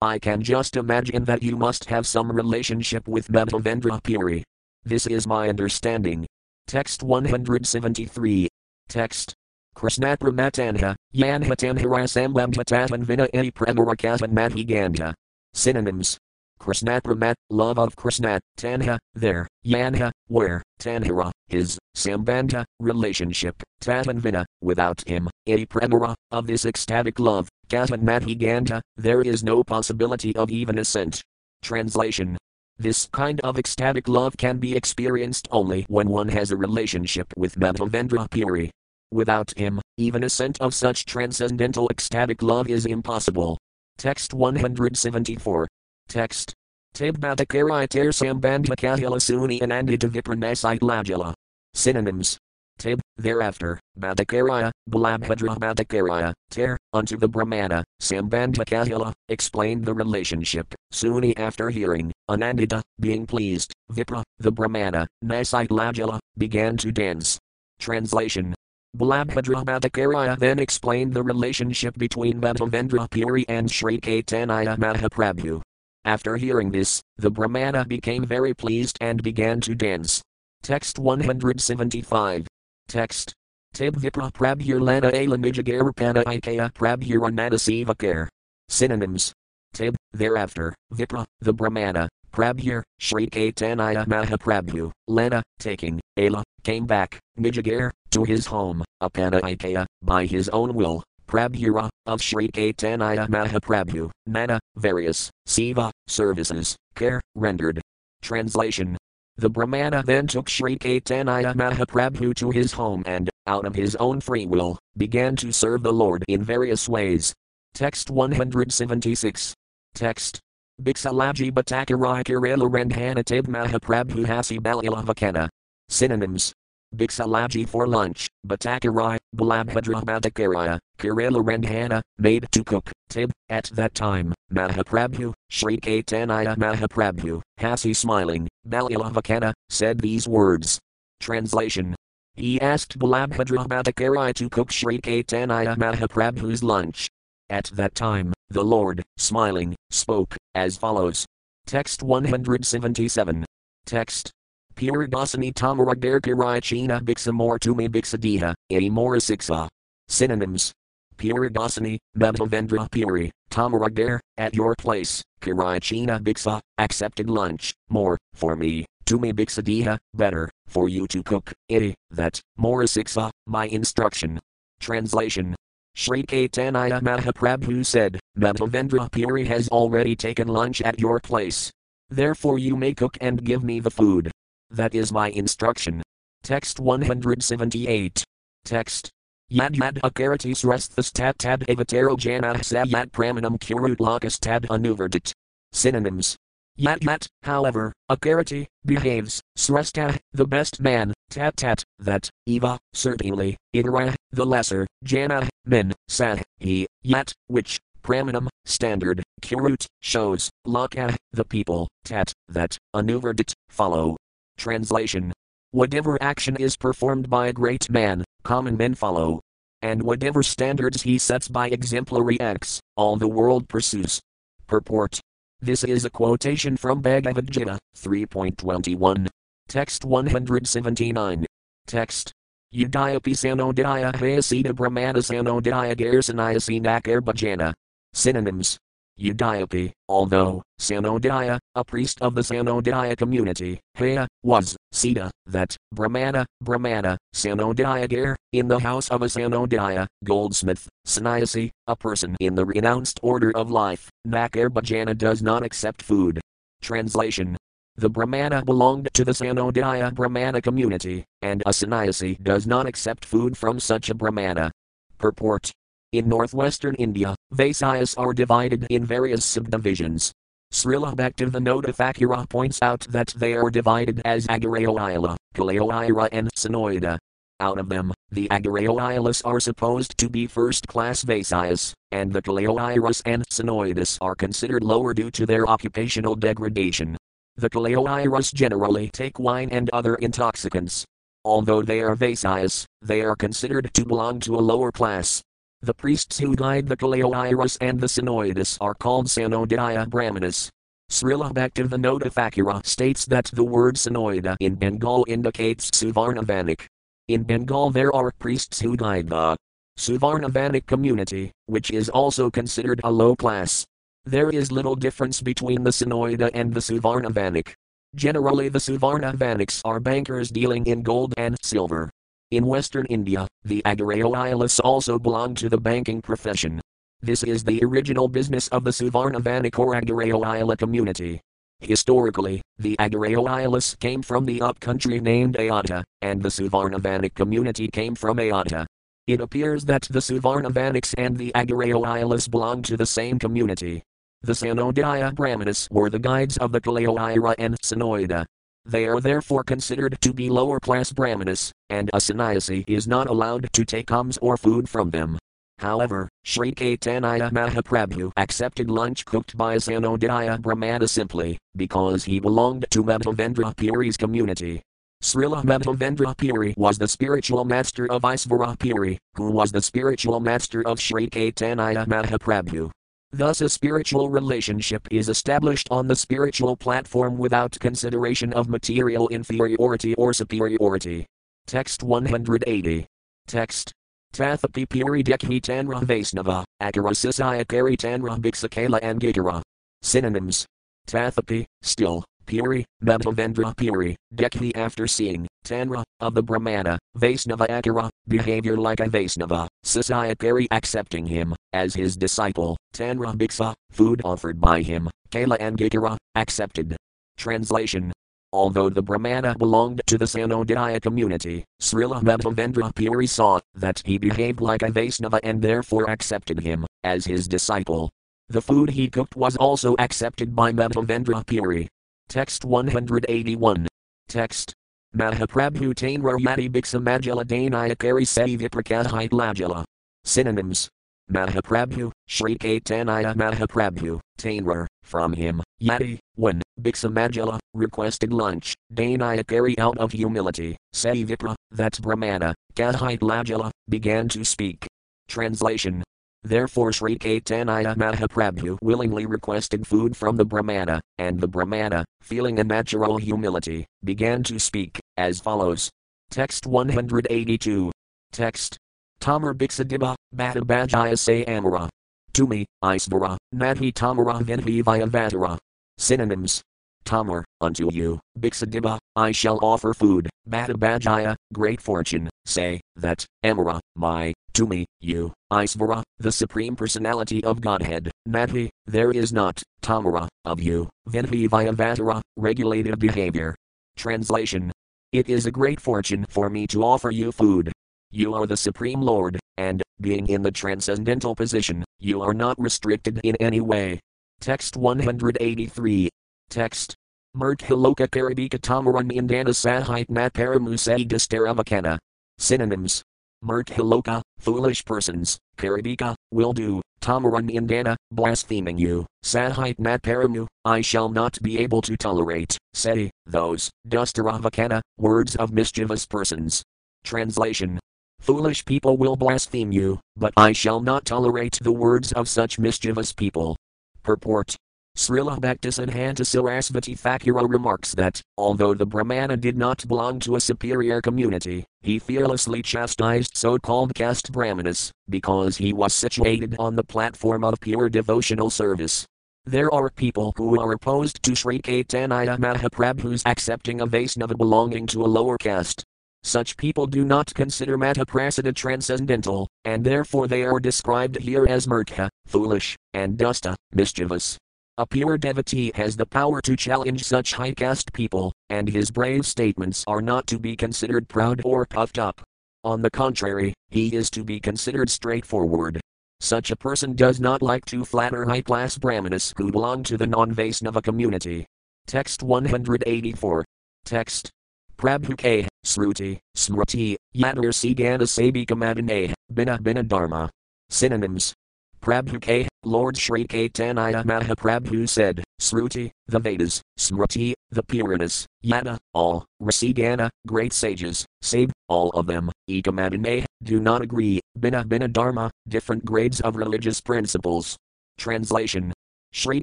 I can just imagine that you must have some relationship with Madhavendra Puri. This is my understanding. Text 173. Text. Krishna Pramatanha, Yanhatanharasambamhatatan Vina Madhigandha. Synonyms. Krishna Pramat, love of Krishna, Tanha, there, Yanha, where, Tanhara, his, Sambandha, relationship, Tatanvina, without him, a Pramara, of this ecstatic love, Katan Madhigandha, there is no possibility of even assent. Translation this kind of ecstatic love can be experienced only when one has a relationship with Madhavendra Puri. Without him, even a scent of such transcendental ecstatic love is impossible. Text 174. Text. Tibbatakarai ter sambandhakahila suni anandita vipranasite lajala. Synonyms. Tib, thereafter, Bhadakaraya, Balabhadra Bhattacarya, Ter, unto the Brahmana, Sambandhakahila, explained the relationship, Suni after hearing, Anandita, being pleased, Vipra, the Brahmana, Nasite Lajala, began to dance. Translation Balabhadra Bhattacarya then explained the relationship between Madhavendra Puri and Sri Caitanya Mahaprabhu. After hearing this, the Brahmana became very pleased and began to dance. Text 175. Text. Tib Vipra Prabhurlana Alamijagara Ikea Prabhuranana Sivakar. Synonyms. Tib, thereafter, Vipra, the Brahmana, Prabhur, Sri Caitanya Mahaprabhu, Lana, taking, Ala, came back, Nijagar, to his home, Apana Ikea, by his own will, Prabhura, uh, of Sri Caitanya Mahaprabhu, Nana, various, Siva, services, care, rendered. Translation the Brahmana then took Sri Caitanya Mahaprabhu to his home and, out of his own free will, began to serve the Lord in various ways. Text 176. Text. Bixalaji Batakarai Kirela Rendhana Tib Mahaprabhu Hasi Balilavakana. Synonyms. Bixalaji for lunch, Batakarai, Balabhadra Bhattacarya, Kirela Rendhana, made to cook, Tib, at that time, Mahaprabhu, Sri Caitanya Mahaprabhu, Hasi smiling, Balilavakana, said these words. Translation. He asked Balabhadra Bhattacarya to cook Sri Caitanya Mahaprabhu's lunch. At that time, the Lord, smiling, spoke, as follows. Text 177. Text. Puridasani Tamaragderkirai China Bixamor Tumi Bixadiha, Amora Siksa. Synonyms. Puridasani, Madhavendra Puri, Tamaragder, at your place, Kirai China Bixa, accepted lunch, more, for me, Tumi Bixadiha, better, for you to cook, iti, that, more Siksa, my instruction. Translation. Sri Caitanya Mahaprabhu said, Madhavendra Puri has already taken lunch at your place. Therefore you may cook and give me the food. That is my instruction. Text 178. Text. Yad yad akaratis resthas tat tad avataro janah yad pramanam kurut lakas tad anuvardit. Synonyms. Yat yat, however, akarati, behaves, sresta, the best man, tat tat, that, eva, certainly, idra, the lesser, jana, men, sah, he, yat, which, pramanam, standard, kurut, shows, laka, the people, tat, that, anuvardit, follow. Translation. Whatever action is performed by a great man, common men follow. And whatever standards he sets by exemplary acts, all the world pursues. Purport. This is a quotation from Bhagavad Gita 3.21. Text 179. Text. Udayapi sanodaya hayasita brahmana sanodaya garsanaya. Synonyms. Udayapi, although, Sanodaya, a priest of the Sanodaya community, Haya, was, Sita, that, Brahmana, Brahmana, Sanodaya in the house of a Sanodaya, goldsmith, Sannyasi, a person in the renounced order of life, Nakar Bhajana does not accept food. Translation. The Brahmana belonged to the Sanodaya Brahmana community, and a sannyasi does not accept food from such a Brahmana. Purport in northwestern India, Vaisyas are divided in various subdivisions. Srila Bhaktivinoda Thakura points out that they are divided as Agarayoila, Kalayoira, and Sonoida. Out of them, the Agarayoilas are supposed to be first class Vaisyas, and the Kalayoiras and Sonoidas are considered lower due to their occupational degradation. The Kalayoiras generally take wine and other intoxicants. Although they are Vaisyas, they are considered to belong to a lower class. The priests who guide the Kalayoiras and the Synoides are called Sanodaya Brahmanas. Srila Bhaktivinoda Thakura states that the word Synoida in Bengal indicates Suvarnavanik. In Bengal there are priests who guide the Suvarnavanik community, which is also considered a low class. There is little difference between the Synoida and the Suvarnavanik. Generally, the Suvarnavaniks are bankers dealing in gold and silver. In western India, the Agarayoilas also belong to the banking profession. This is the original business of the Suvarnavanik or Agarayoila community. Historically, the Agarayoilas came from the upcountry named Ayata, and the Suvarnavanik community came from Ayata. It appears that the Suvarnavaniks and the Agarayoilas belong to the same community. The Sanodaya Brahmanas were the guides of the Kalayoira and Sanoida. They are therefore considered to be lower class Brahmanas, and a sannyasi is not allowed to take alms or food from them. However, Sri Caitanya Mahaprabhu accepted lunch cooked by Sanodaya Brahmana simply because he belonged to Madhavendra Puri's community. Srila Madhavendra Puri was the spiritual master of Isvara Puri, who was the spiritual master of Sri Caitanya Mahaprabhu. Thus, a spiritual relationship is established on the spiritual platform without consideration of material inferiority or superiority. Text 180. Text. Tathapi Puri Dekhi Tanra Vaisnava, Kari Tanra Bhiksakala Angikara. Synonyms. Tathapi, still, Puri, Madhavendra Puri, Dekhi after seeing, Tanra, of the Brahmana, Vaisnava Akira, behavior like a Vaisnava, Sasayakari accepting him, as his disciple, Tanra Bhiksa, food offered by him, Kala and Angikara, accepted. Translation Although the Brahmana belonged to the Sanodaya community, Srila Madhavendra Puri saw that he behaved like a Vaisnava and therefore accepted him as his disciple. The food he cooked was also accepted by Madhavendra Puri. Text 181. Text. Mahaprabhu Tainra Yati Bhiksamajala Danayakari Seviprakahite Lajala. Synonyms. Mahaprabhu, Sri Caitanya Mahaprabhu, Tainra, from him, Yati, when, Bhiksamajala, requested lunch, Danayakari out of humility, Sevipra, that's Brahmana, Kahite Lajala, began to speak. Translation Therefore Sri Caitanya Mahaprabhu willingly requested food from the Brahmana, and the Brahmana, feeling a natural humility, began to speak, as follows. Text 182. Text. Tamar Bixadiba, Bhattabhajaya say Amara. To me, Isvara, Madhi Tamara Vinhi Vyavatara. Synonyms. Tamar, unto you, Bixadiba, I shall offer food, Bhattabhajaya, great fortune, say, that, Amara, my, to me, you, Isvara, the Supreme Personality of Godhead, Madhi, there is not, Tamara, of you, Vinhi Vyavatara, regulated behavior. Translation. It is a great fortune for me to offer you food. You are the Supreme Lord, and, being in the transcendental position, you are not restricted in any way. Text 183. Text. Murthiloka Karabika Tamaran Indana Sahit Nat Paramusai Distaravakana. Synonyms. Murthiloka, foolish persons, Karabika, will do, Tamaran blaspheming you, Sahit Nat Paramu, I shall not be able to tolerate, say, those, Dustaravakana, words of mischievous persons. Translation. Foolish people will blaspheme you, but I shall not tolerate the words of such mischievous people. Purport Srila Bhaktisiddhanta Sarasvati Thakura remarks that, although the Brahmana did not belong to a superior community, he fearlessly chastised so called caste Brahmanas, because he was situated on the platform of pure devotional service. There are people who are opposed to Sri Caitanya Mahaprabhu's accepting a Vaisnava belonging to a lower caste. Such people do not consider Mahaprasada transcendental, and therefore they are described here as murtha, foolish, and dusta, mischievous. A pure devotee has the power to challenge such high caste people, and his brave statements are not to be considered proud or puffed up. On the contrary, he is to be considered straightforward. Such a person does not like to flatter high class Brahmanas who belong to the non Vaisnava community. Text 184. Text. Prabhuke, Sruti, Smriti, Yadar Sigana Sabikamadane, Bina Bina Dharma. Synonyms. Prabhuke, Lord Sri Caitanya Mahaprabhu said, Sruti, the Vedas, Smriti, the Puranas, Yada, all, Rasigana, great sages, Sab, all of them, Ekamadane, do not agree, Bina Bina Dharma, different grades of religious principles. Translation Sri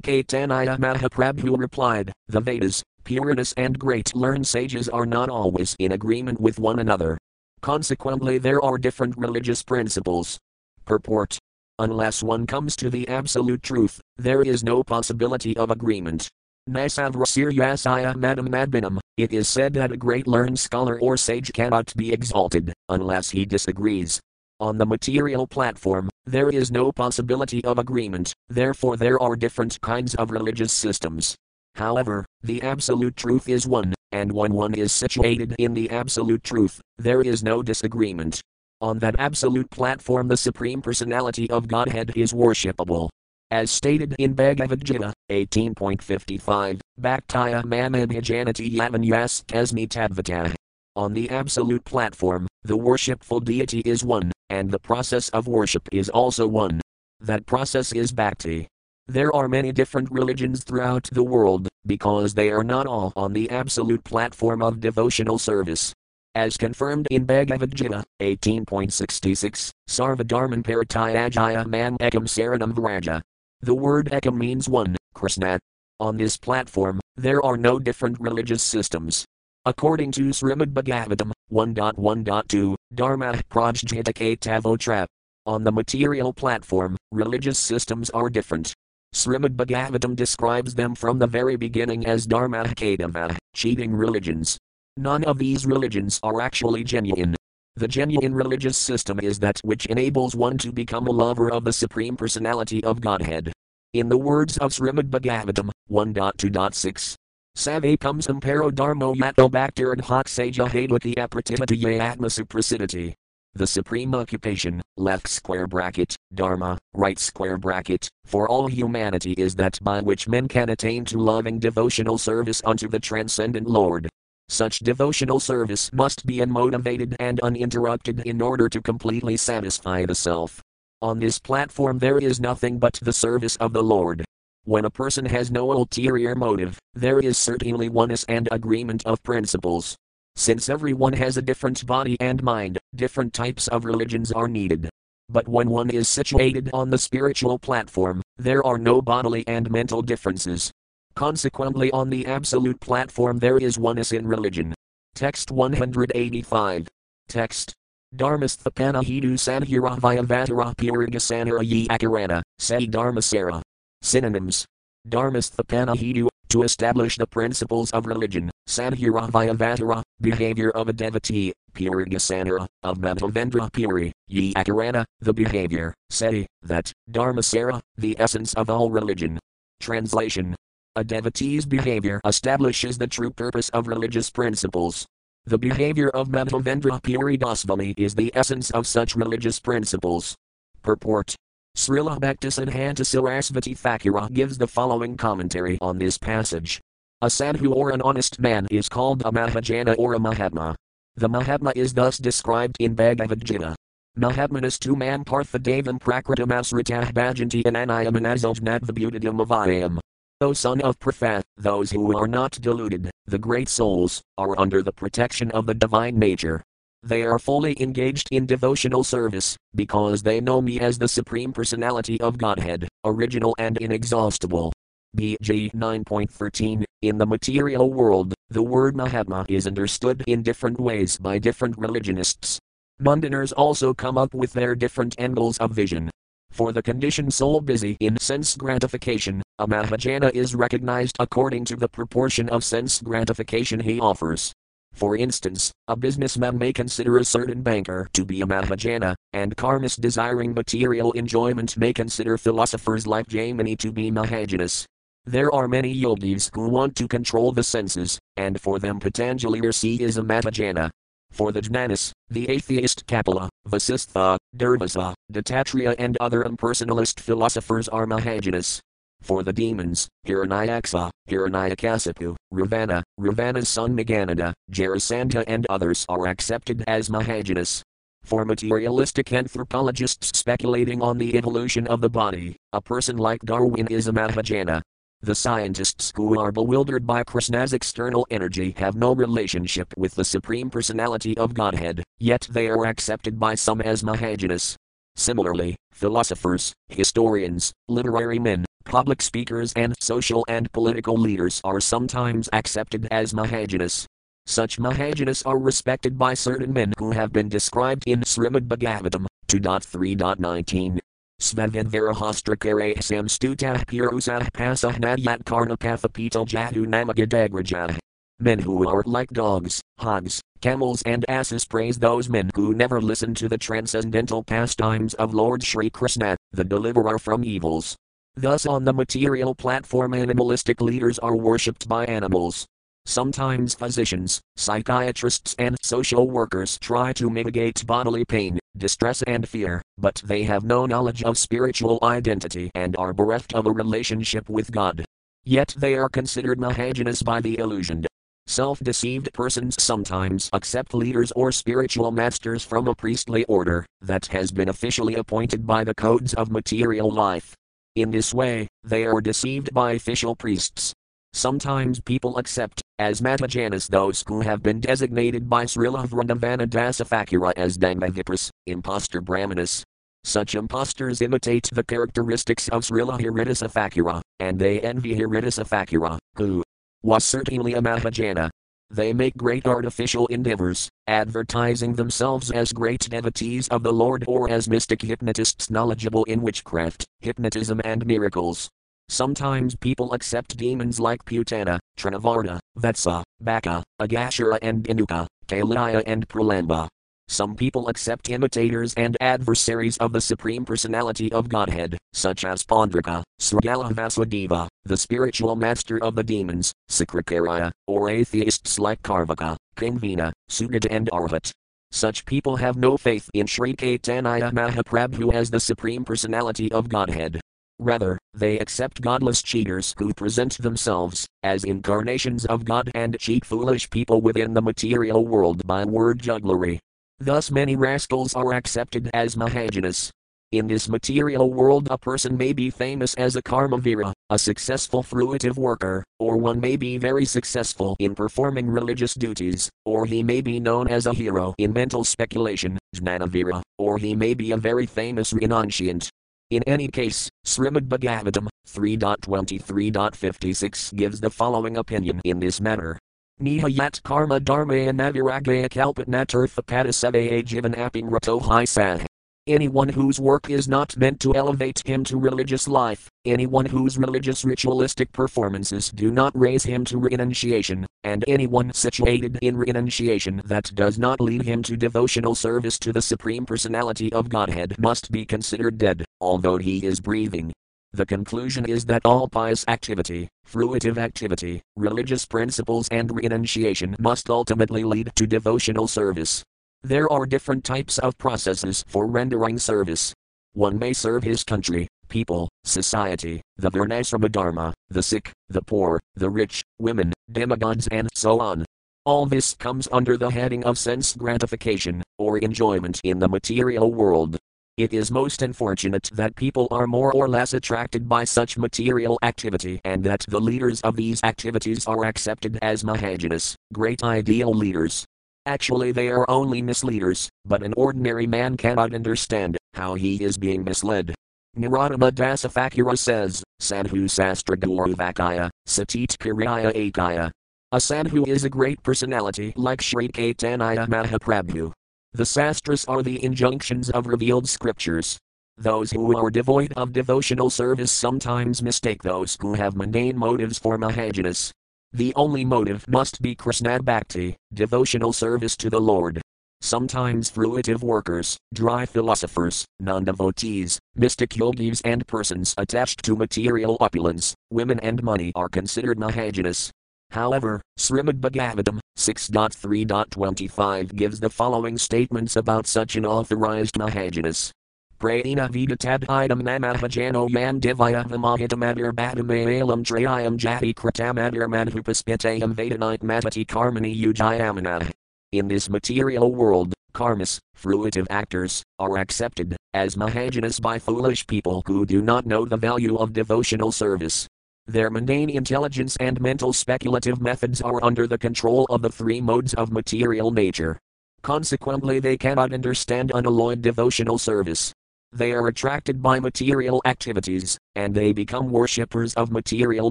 Caitanya Mahaprabhu replied, The Vedas, Puranas, and great learned sages are not always in agreement with one another. Consequently, there are different religious principles. Purport Unless one comes to the absolute truth, there is no possibility of agreement. Nasavrasiryasaya madam madbinam, it is said that a great learned scholar or sage cannot be exalted, unless he disagrees. On the material platform, there is no possibility of agreement, therefore, there are different kinds of religious systems. However, the absolute truth is one, and when one is situated in the absolute truth, there is no disagreement. On that absolute platform, the Supreme Personality of Godhead is worshipable. As stated in Bhagavad Gita 18.55, Bhaktaya Mamabhajanati Yavanyas Kasmi Tadvatah. On the absolute platform, the worshipful deity is one, and the process of worship is also one. That process is bhakti. There are many different religions throughout the world, because they are not all on the absolute platform of devotional service. As confirmed in Bhagavad Gita 18.66, Sarvadharman Paritayajaya Man Ekam Saranam Vraja. The word Ekam means one, Krishna. On this platform, there are no different religious systems. According to Srimad Bhagavatam 1.1.2, Dharma Prajjatake Tavotra. On the material platform, religious systems are different. Srimad Bhagavatam describes them from the very beginning as Dharma Kadava, cheating religions. None of these religions are actually genuine. The genuine religious system is that which enables one to become a lover of the Supreme Personality of Godhead. In the words of Srimad Bhagavatam 1.2.6, Savakam samparo dharmo yato bhaktiran hak saja hadlaki atma. The supreme occupation, left square bracket, dharma, right square bracket, for all humanity is that by which men can attain to loving devotional service unto the transcendent Lord. Such devotional service must be unmotivated and uninterrupted in order to completely satisfy the self. On this platform, there is nothing but the service of the Lord. When a person has no ulterior motive, there is certainly oneness and agreement of principles. Since everyone has a different body and mind, different types of religions are needed. But when one is situated on the spiritual platform, there are no bodily and mental differences. Consequently, on the absolute platform, there is oneness in religion. Text 185. Text. Dharmasthapana hidu sanhira vyavatara purigasanara yi akarana, say dharmasara. Synonyms. Dharmasthapana hidu, to establish the principles of religion, sanhira vyavatara, behavior of a devotee, purigasanara, of Madhavendra Puri, yi akarana, the behavior, say, that, dharmasara, the essence of all religion. Translation a devotee's behavior establishes the true purpose of religious principles. The behavior of Madhavendra Puri Dasvali is the essence of such religious principles. Purport Srila Bhaktisiddhanta Sarasvati Thakura gives the following commentary on this passage. A sadhu or an honest man is called a Mahajana or a Mahatma. The Mahatma is thus described in Bhagavad Gita. Mahatmanas tu man parthadevam prakritamasritah bhajanti anayamanazognatvabuddham avayam. O son of Pratha, those who are not deluded, the great souls, are under the protection of the divine nature. They are fully engaged in devotional service, because they know me as the Supreme Personality of Godhead, original and inexhaustible. BG 9.13 In the material world, the word Mahatma is understood in different ways by different religionists. Mundaners also come up with their different angles of vision. For the conditioned soul busy in sense gratification, a Mahajana is recognized according to the proportion of sense gratification he offers. For instance, a businessman may consider a certain banker to be a Mahajana, and karmists desiring material enjoyment may consider philosophers like Jaimini to be Mahajanas. There are many yogis who want to control the senses, and for them Patanjali Rsi is a Mahajana. For the Jnanis, the atheist Kapila, Vasistha, Durvasa, Dattatreya, and other impersonalist philosophers are Mahajanas. For the demons, Hiranyaksa, Hiranyakasipu, Ravana, Ravana's son Meghanada, Jarasandha, and others are accepted as Mahajanas. For materialistic anthropologists speculating on the evolution of the body, a person like Darwin is a Mahajana. The scientists who are bewildered by Krishna's external energy have no relationship with the Supreme Personality of Godhead, yet they are accepted by some as Mahajanas. Similarly, philosophers, historians, literary men, public speakers, and social and political leaders are sometimes accepted as Mahajanas. Such Mahajanas are respected by certain men who have been described in Srimad Bhagavatam 2.3.19. Svadvidvarahastrakare samstutah purusah pasahnayat karnapathapito jatu namagadagrajah. Men who are like dogs, hogs, camels, and asses praise those men who never listen to the transcendental pastimes of Lord Sri Krishna, the deliverer from evils. Thus, on the material platform, animalistic leaders are worshipped by animals. Sometimes physicians, psychiatrists, and social workers try to mitigate bodily pain, distress, and fear, but they have no knowledge of spiritual identity and are bereft of a relationship with God. Yet they are considered Mahajanas by the illusioned. Self deceived persons sometimes accept leaders or spiritual masters from a priestly order that has been officially appointed by the codes of material life. In this way, they are deceived by official priests. Sometimes people accept, as Mahajanas, those who have been designated by Srila Vrindavana dasa Thakura as Dangavipras, impostor Brahmanas. Such impostors imitate the characteristics of Srila Haridasa Thakura, and they envy Haridasa Thakura, who, was certainly a Mahajana. They make great artificial endeavors, advertising themselves as great devotees of the Lord or as mystic hypnotists knowledgeable in witchcraft, hypnotism, and miracles. Sometimes people accept demons like Putana, Trinavarta, Vatsa, Baka, Aghasura, and Inuka, Kaliya, and Pralamba. Some people accept imitators and adversaries of the Supreme Personality of Godhead, such as Paundraka, Srigala Vasudeva, the spiritual master of the demons, Sukracarya, or atheists like Carvaka, Kingvina, Sugata, and Arhat. Such people have no faith in Sri Caitanya Mahaprabhu as the Supreme Personality of Godhead. Rather, they accept godless cheaters who present themselves as incarnations of God and cheat foolish people within the material world by word jugglery. Thus, many rascals are accepted as Mahajanas. In this material world, a person may be famous as a karmavira, a successful fruitive worker, or one may be very successful in performing religious duties, or he may be known as a hero in mental speculation, jnanavira, or he may be a very famous renunciant. In any case, Srimad Bhagavatam 3.23.56 gives the following opinion in this matter. Nihayat karma dharmaya naviragaya kalpatnatirthapadasavaya jivanaping rato hi sah. Anyone whose work is not meant to elevate him to religious life, anyone whose religious ritualistic performances do not raise him to renunciation, and anyone situated in renunciation that does not lead him to devotional service to the Supreme Personality of Godhead must be considered dead, although he is breathing. The conclusion is that all pious activity, fruitive activity, religious principles, and renunciation must ultimately lead to devotional service. There are different types of processes for rendering service. One may serve his country, people, society, the Varnasrama Dharma, the sick, the poor, the rich, women, demigods, and so on. All this comes under the heading of sense gratification, or enjoyment in the material world. It is most unfortunate that people are more or less attracted by such material activity and that the leaders of these activities are accepted as Mahajanas, great ideal leaders. Actually, they are only misleaders, but an ordinary man cannot understand how he is being misled. Narottama dasa Thakura says, Sadhu Sastra Guru Vakaya, Satit Kiryaya Akaya. A sadhu is a great personality like Sri Caitanya Mahaprabhu, the sastras are the injunctions of revealed scriptures. Those who are devoid of devotional service sometimes mistake those who have mundane motives for Mahajanas. The only motive must be Krishna Bhakti, devotional service to the Lord. Sometimes fruitive workers, dry philosophers, non devotees, mystic yogis, and persons attached to material opulence, women, and money are considered Mahajanas. However, Srimad Bhagavatam 6.3.25 gives the following statements about such an unauthorized Mahajanas. Prayena vidatadhidam namahajano yan divaya vimahitamadir badamayalam trayam jati kratamadir madhupaspitayam vedanite matati karmani ujayamana. In this material world, karmas, fruitive actors, are accepted as Mahajanas by foolish people who do not know the value of devotional service. Their mundane intelligence and mental speculative methods are under the control of the three modes of material nature. Consequently, they cannot understand unalloyed devotional service. they are attracted by material activities, and they become worshippers of material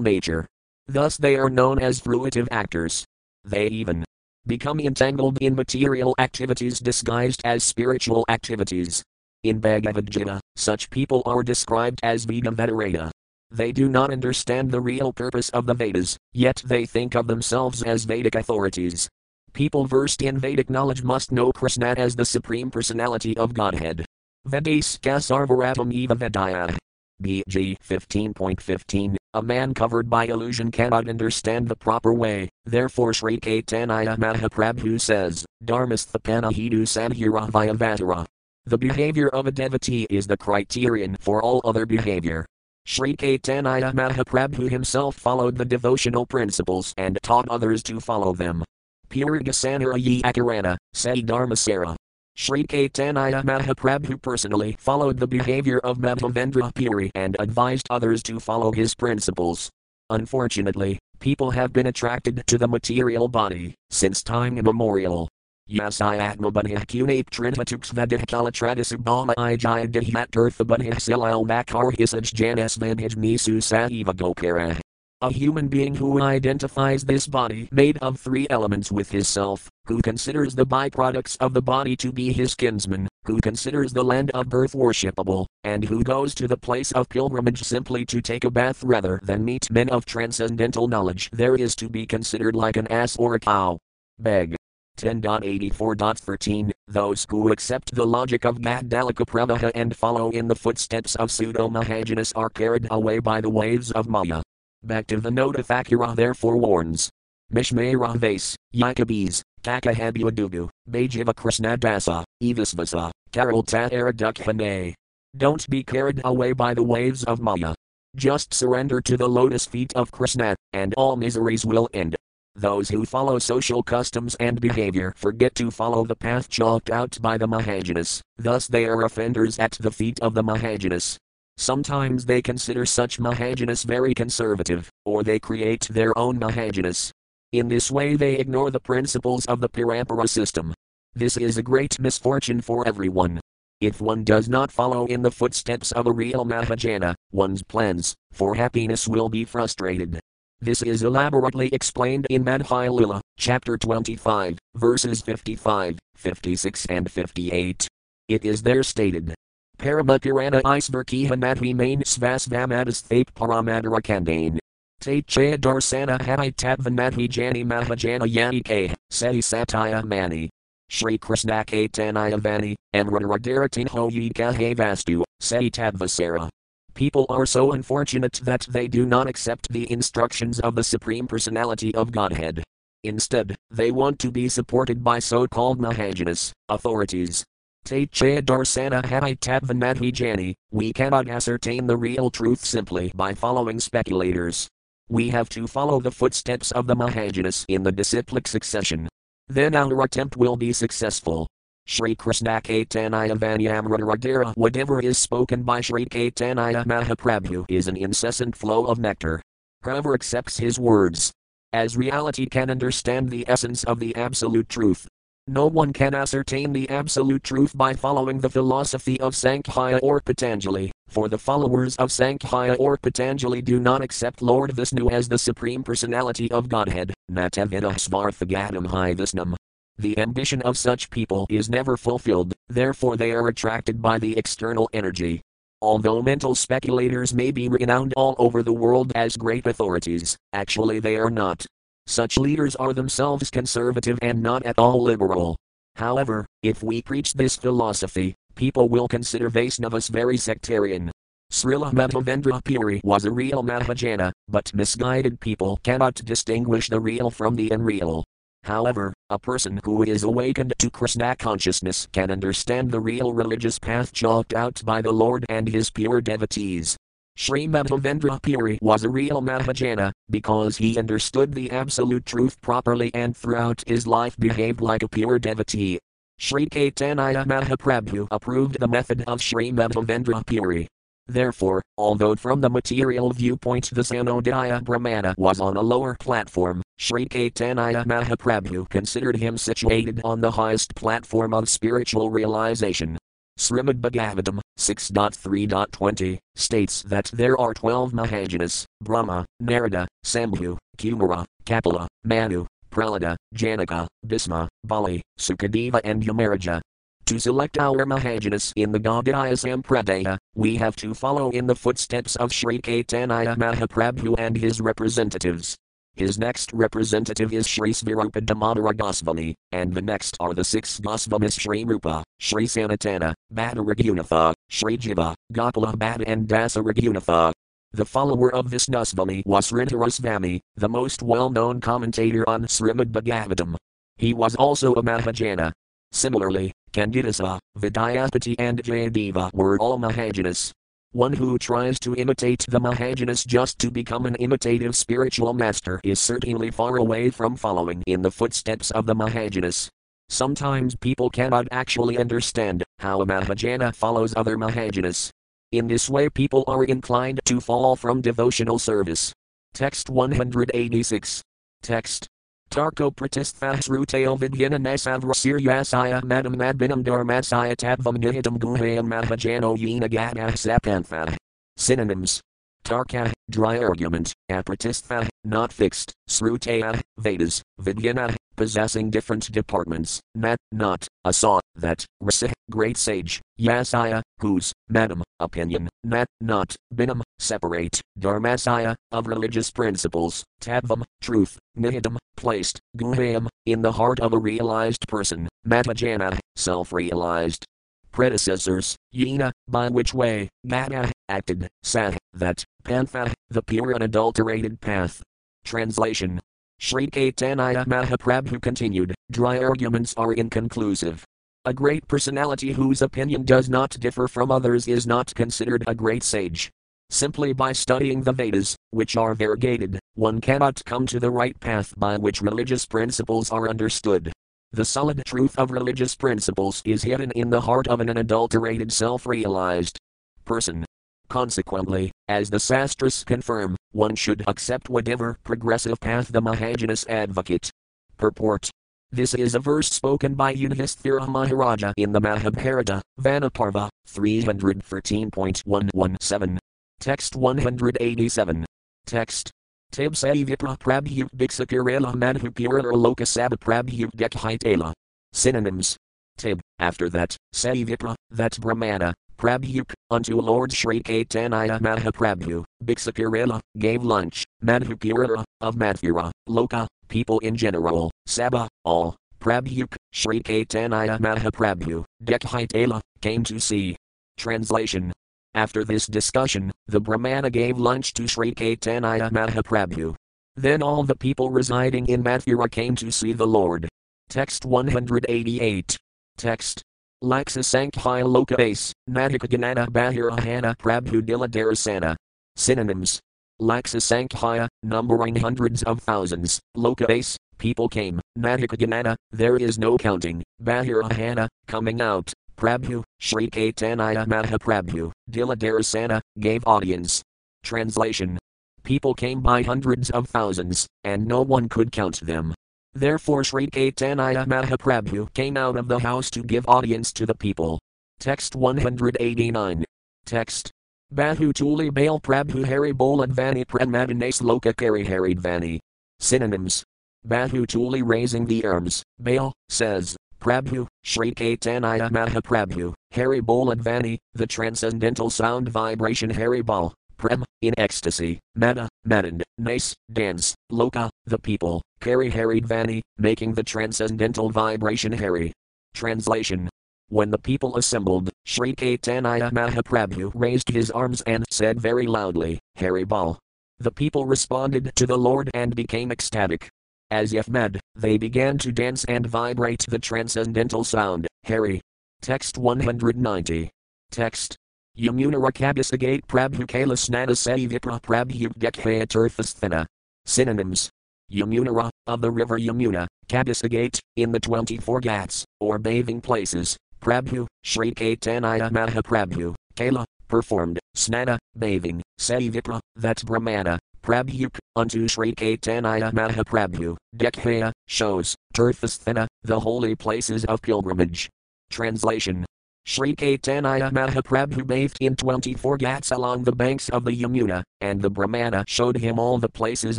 nature. Thus they are known as fruitive actors. They even become entangled in material activities disguised as spiritual activities. In Bhagavad Gita, such people are described as Veda Vedarata. They do not understand the real purpose of the Vedas, yet they think of themselves as Vedic authorities. People versed in Vedic knowledge must know Krishna as the Supreme Personality of Godhead. Vedaska Sarvaratam Eva Vedaya. BG 15.15 A man covered by illusion cannot understand the proper way, therefore Sri Caitanya Mahaprabhu says, Dharmasthapana hidu Sanhira Vyavatara. The behavior of a devotee is the criterion for all other behavior. Sri Caitanya Mahaprabhu himself followed the devotional principles and taught others to follow them. Purigasanara yi akarana, say Dharmasara. Sri Caitanya Mahaprabhu personally followed the behavior of Madhavendra Puri and advised others to follow his principles. Unfortunately, people have been attracted to the material body since time immemorial. Yasai atmabadhya kunate trintatux kalatratisubama i jayadhihat earthabadhya silal makar hisaj janas vanhaj misu sahiva gopara. A human being who identifies this body made of three elements with his self, who considers the byproducts of the body to be his kinsman, who considers the land of birth worshipable, and who goes to the place of pilgrimage simply to take a bath rather than meet men of transcendental knowledge, there is to be considered like an ass or a cow. Beg. 10.84.13 Those who accept the logic of Mandalika Pravaha and follow in the footsteps of pseudo Mahajanas are carried away by the waves of Maya. Bhaktivinoda Thakura therefore warns. Mishmera Vase, Yakabis, Takahabuadugu, Bajiva Krishnadasa, Evisvasa, Karalta Aradukhanay. Don't be carried away by the waves of Maya. Just surrender to the lotus feet of Krishna, and all miseries will end. Those who follow social customs and behavior forget to follow the path chalked out by the Mahajanas, thus they are offenders at the feet of the Mahajanas. Sometimes they consider such Mahajanas very conservative, or they create their own Mahajanas. In this way, they ignore the principles of the Parampara system. This is a great misfortune for everyone. If one does not follow in the footsteps of a real Mahajana, one's plans for happiness will be frustrated. This is elaborately explained in Madhyalila, chapter 25, verses 55, 56, and 58. It is there stated Paramapurana Isvarkiha Madhi Main Svasvamadas Thape Paramadara Kandane. Tachaya Darsana Hai Tatvanadhi Jani Mahajana Yani K. Seti Satya Mani. Shri Krishna Caitanya Vani, Amradaratin Hoyi Kahe Vastu, Seti Tadvasara. People are so unfortunate that they do not accept the instructions of the Supreme Personality of Godhead. Instead, they want to be supported by so called Mahajanas, authorities, Tachaya Darsana Haitadvanadhi Jani, we cannot ascertain the real truth simply by following speculators. We have to follow the footsteps of the Mahajanas in the disciplic succession. Then our attempt will be successful. Sri Krishna Caitanya Vanyamradara Whatever is spoken by Shri Caitanya Mahaprabhu is an incessant flow of nectar. Whoever accepts his words as reality can understand the essence of the absolute truth. No one can ascertain the absolute truth by following the philosophy of Sankhya or Patanjali, for the followers of Sankhya or Patanjali do not accept Lord Vishnu as the Supreme Personality of Godhead, Natavida Svarthagatam Hi Vishnam. The ambition of such people is never fulfilled, therefore they are attracted by the external energy. Although mental speculators may be renowned all over the world as great authorities, actually they are not. Such leaders are themselves conservative and not at all liberal. However, if we preach this philosophy, people will consider Vaisnavas very sectarian. Srila Madhavendra Puri was a real Mahajana, but misguided people cannot distinguish the real from the unreal. However, a person who is awakened to Krishna consciousness can understand the real religious path chalked out by the Lord and his pure devotees. Sri Madhavendra Puri was a real Mahajana, because he understood the absolute truth properly and throughout his life behaved like a pure devotee. Sri Caitanya Mahaprabhu approved the method of Sri Madhavendra Puri. Therefore, although from the material viewpoint the Sanodaya Brahmana was on a lower platform, Sri Caitanya Mahaprabhu considered him situated on the highest platform of spiritual realization. Srimad Bhagavatam 6.3.20 states that there are 12 Mahajanas, Brahma, Narada, Sambhu, Kumara, Kapila, Manu, Prahlada, Janaka, Bhisma, Bali, Sukadeva and Yamaraja. To select our Mahajanas in the Gaudiya Sampradaya, we have to follow in the footsteps of Sri Caitanya Mahaprabhu and his representatives. His next representative is Sri Svarupa Damodara Goswami, and the next are the six Goswamis Sri Rupa, Sri Sanatana, Bhatta Raghunatha, Sri Jiva, Gopala Bhatta and Dasa Raghunatha. The follower of this Goswami was Sridharasvami, the most well-known commentator on Srimad Bhagavatam. He was also a Mahajana. Similarly, Candidasa, Vidyapati and Jayadeva were all Mahajanas. One who tries to imitate the Mahajanas just to become an imitative spiritual master is certainly far away from following in the footsteps of the Mahajanas. Sometimes people cannot actually understand how a Mahajana follows other Mahajanas. In this way, people are inclined to fall from devotional service. Text 186. Text. Tarko pratisthasruteo vidyana nasavrasiryasaya madam madbinam dharmasaya tabvam nihitam guhayam mahajano yena gadah sapantha. Synonyms. Tarka, dry argument, apratistha, not fixed, srutaya, Vedas, vidyana, possessing different departments, nat, not, a saw, that, rasa, great sage, yasaya, whose, madam, opinion, nat, not, binam, separate, dharmasaya, of religious principles, tadvam, truth, nihidam, placed, guhayam, in the heart of a realized person, mahajana, self realized. Predecessors, yena, by which way, gata, acted, sah, that, pantha, the pure unadulterated path. Translation Sri Caitanya Mahaprabhu continued, dry arguments are inconclusive. A great personality whose opinion does not differ from others is not considered a great sage. Simply by studying the Vedas, which are variegated, one cannot come to the right path by which religious principles are understood. The solid truth of religious principles is hidden in the heart of an unadulterated self realized person. Consequently, as the Sastras confirm, one should accept whatever progressive path the Mahajanas advocate. Purport This is a verse spoken by Yudhisthira Maharaja in the Mahabharata, Vanaparva, 313.117. Text 187. Text. Tib Savipra Prabhu Bixakirela Madhupira Loka Sabha Prabhu Dekhaitela. Synonyms. Tib, after that, Savipra, that Brahmana, Prabhu, unto Lord Sri Caitanya Mahaprabhu, Bixakirela, gave lunch, Madhupira, of Mathura, Loka, people in general, Sabha, all, Prabhu, Sri Caitanya Mahaprabhu, Dekhaitela, came to see. Translation after this discussion, the Brahmana gave lunch to Sri Caitanya Mahaprabhu. Then all the people residing in Mathura came to see the Lord. Text 188. Text. Laksa Sankhya Lokabase, Nadikaganana Bahirahana Prabhu Diladarasana. Synonyms. Laksa Sankhya, numbering hundreds of thousands, Lokabase, people came, Nadikaganana, there is no counting, Bahirahana, coming out, Prabhu, Sri Caitanya Mahaprabhu, Diladarasana, gave audience. Translation. People came by hundreds of thousands, and no one could count them. Therefore, Sri Caitanya Mahaprabhu came out of the house to give audience to the people. Text 189. Text. Bahu Tuli Bail Prabhu Hari Boladvani Pramadane Sloka Kari Haridvani. Synonyms. Bahu Tuli raising the arms, Baal, says, Prabhu, Sri Caitanya Mahaprabhu, Hari Boladvani, the transcendental sound vibration Hari Bal, Prem, in ecstasy, Mada, Madand, Nice, dance, Loka, the people, Kari Haridvani, making the transcendental vibration Hari. Translation When the people assembled, Sri Caitanya Mahaprabhu raised his arms and said very loudly, Hari Bal. The people responded to the Lord and became ecstatic. As if mad, they began to dance and vibrate the transcendental sound, Hari. Text 190. Text. Yamuna Rakabisagate Prabhu Kailasnana Sevipra Prabhu Dekhaya. Synonyms. Yamunara, of the river Yamuna, Kabisagate, in the 24 Ghats, or bathing places, Prabhu, Sri Caitanya Mahaprabhu, Kaila, performed, Snana, bathing, Sevipra, that's Brahmana, Prabhu, unto Sri Caitanya Mahaprabhu, Dekhaya, shows, Tirthasthana, the holy places of pilgrimage. Translation Sri Caitanya Mahaprabhu bathed in 24 ghats along the banks of the Yamuna, and the Brahmana showed him all the places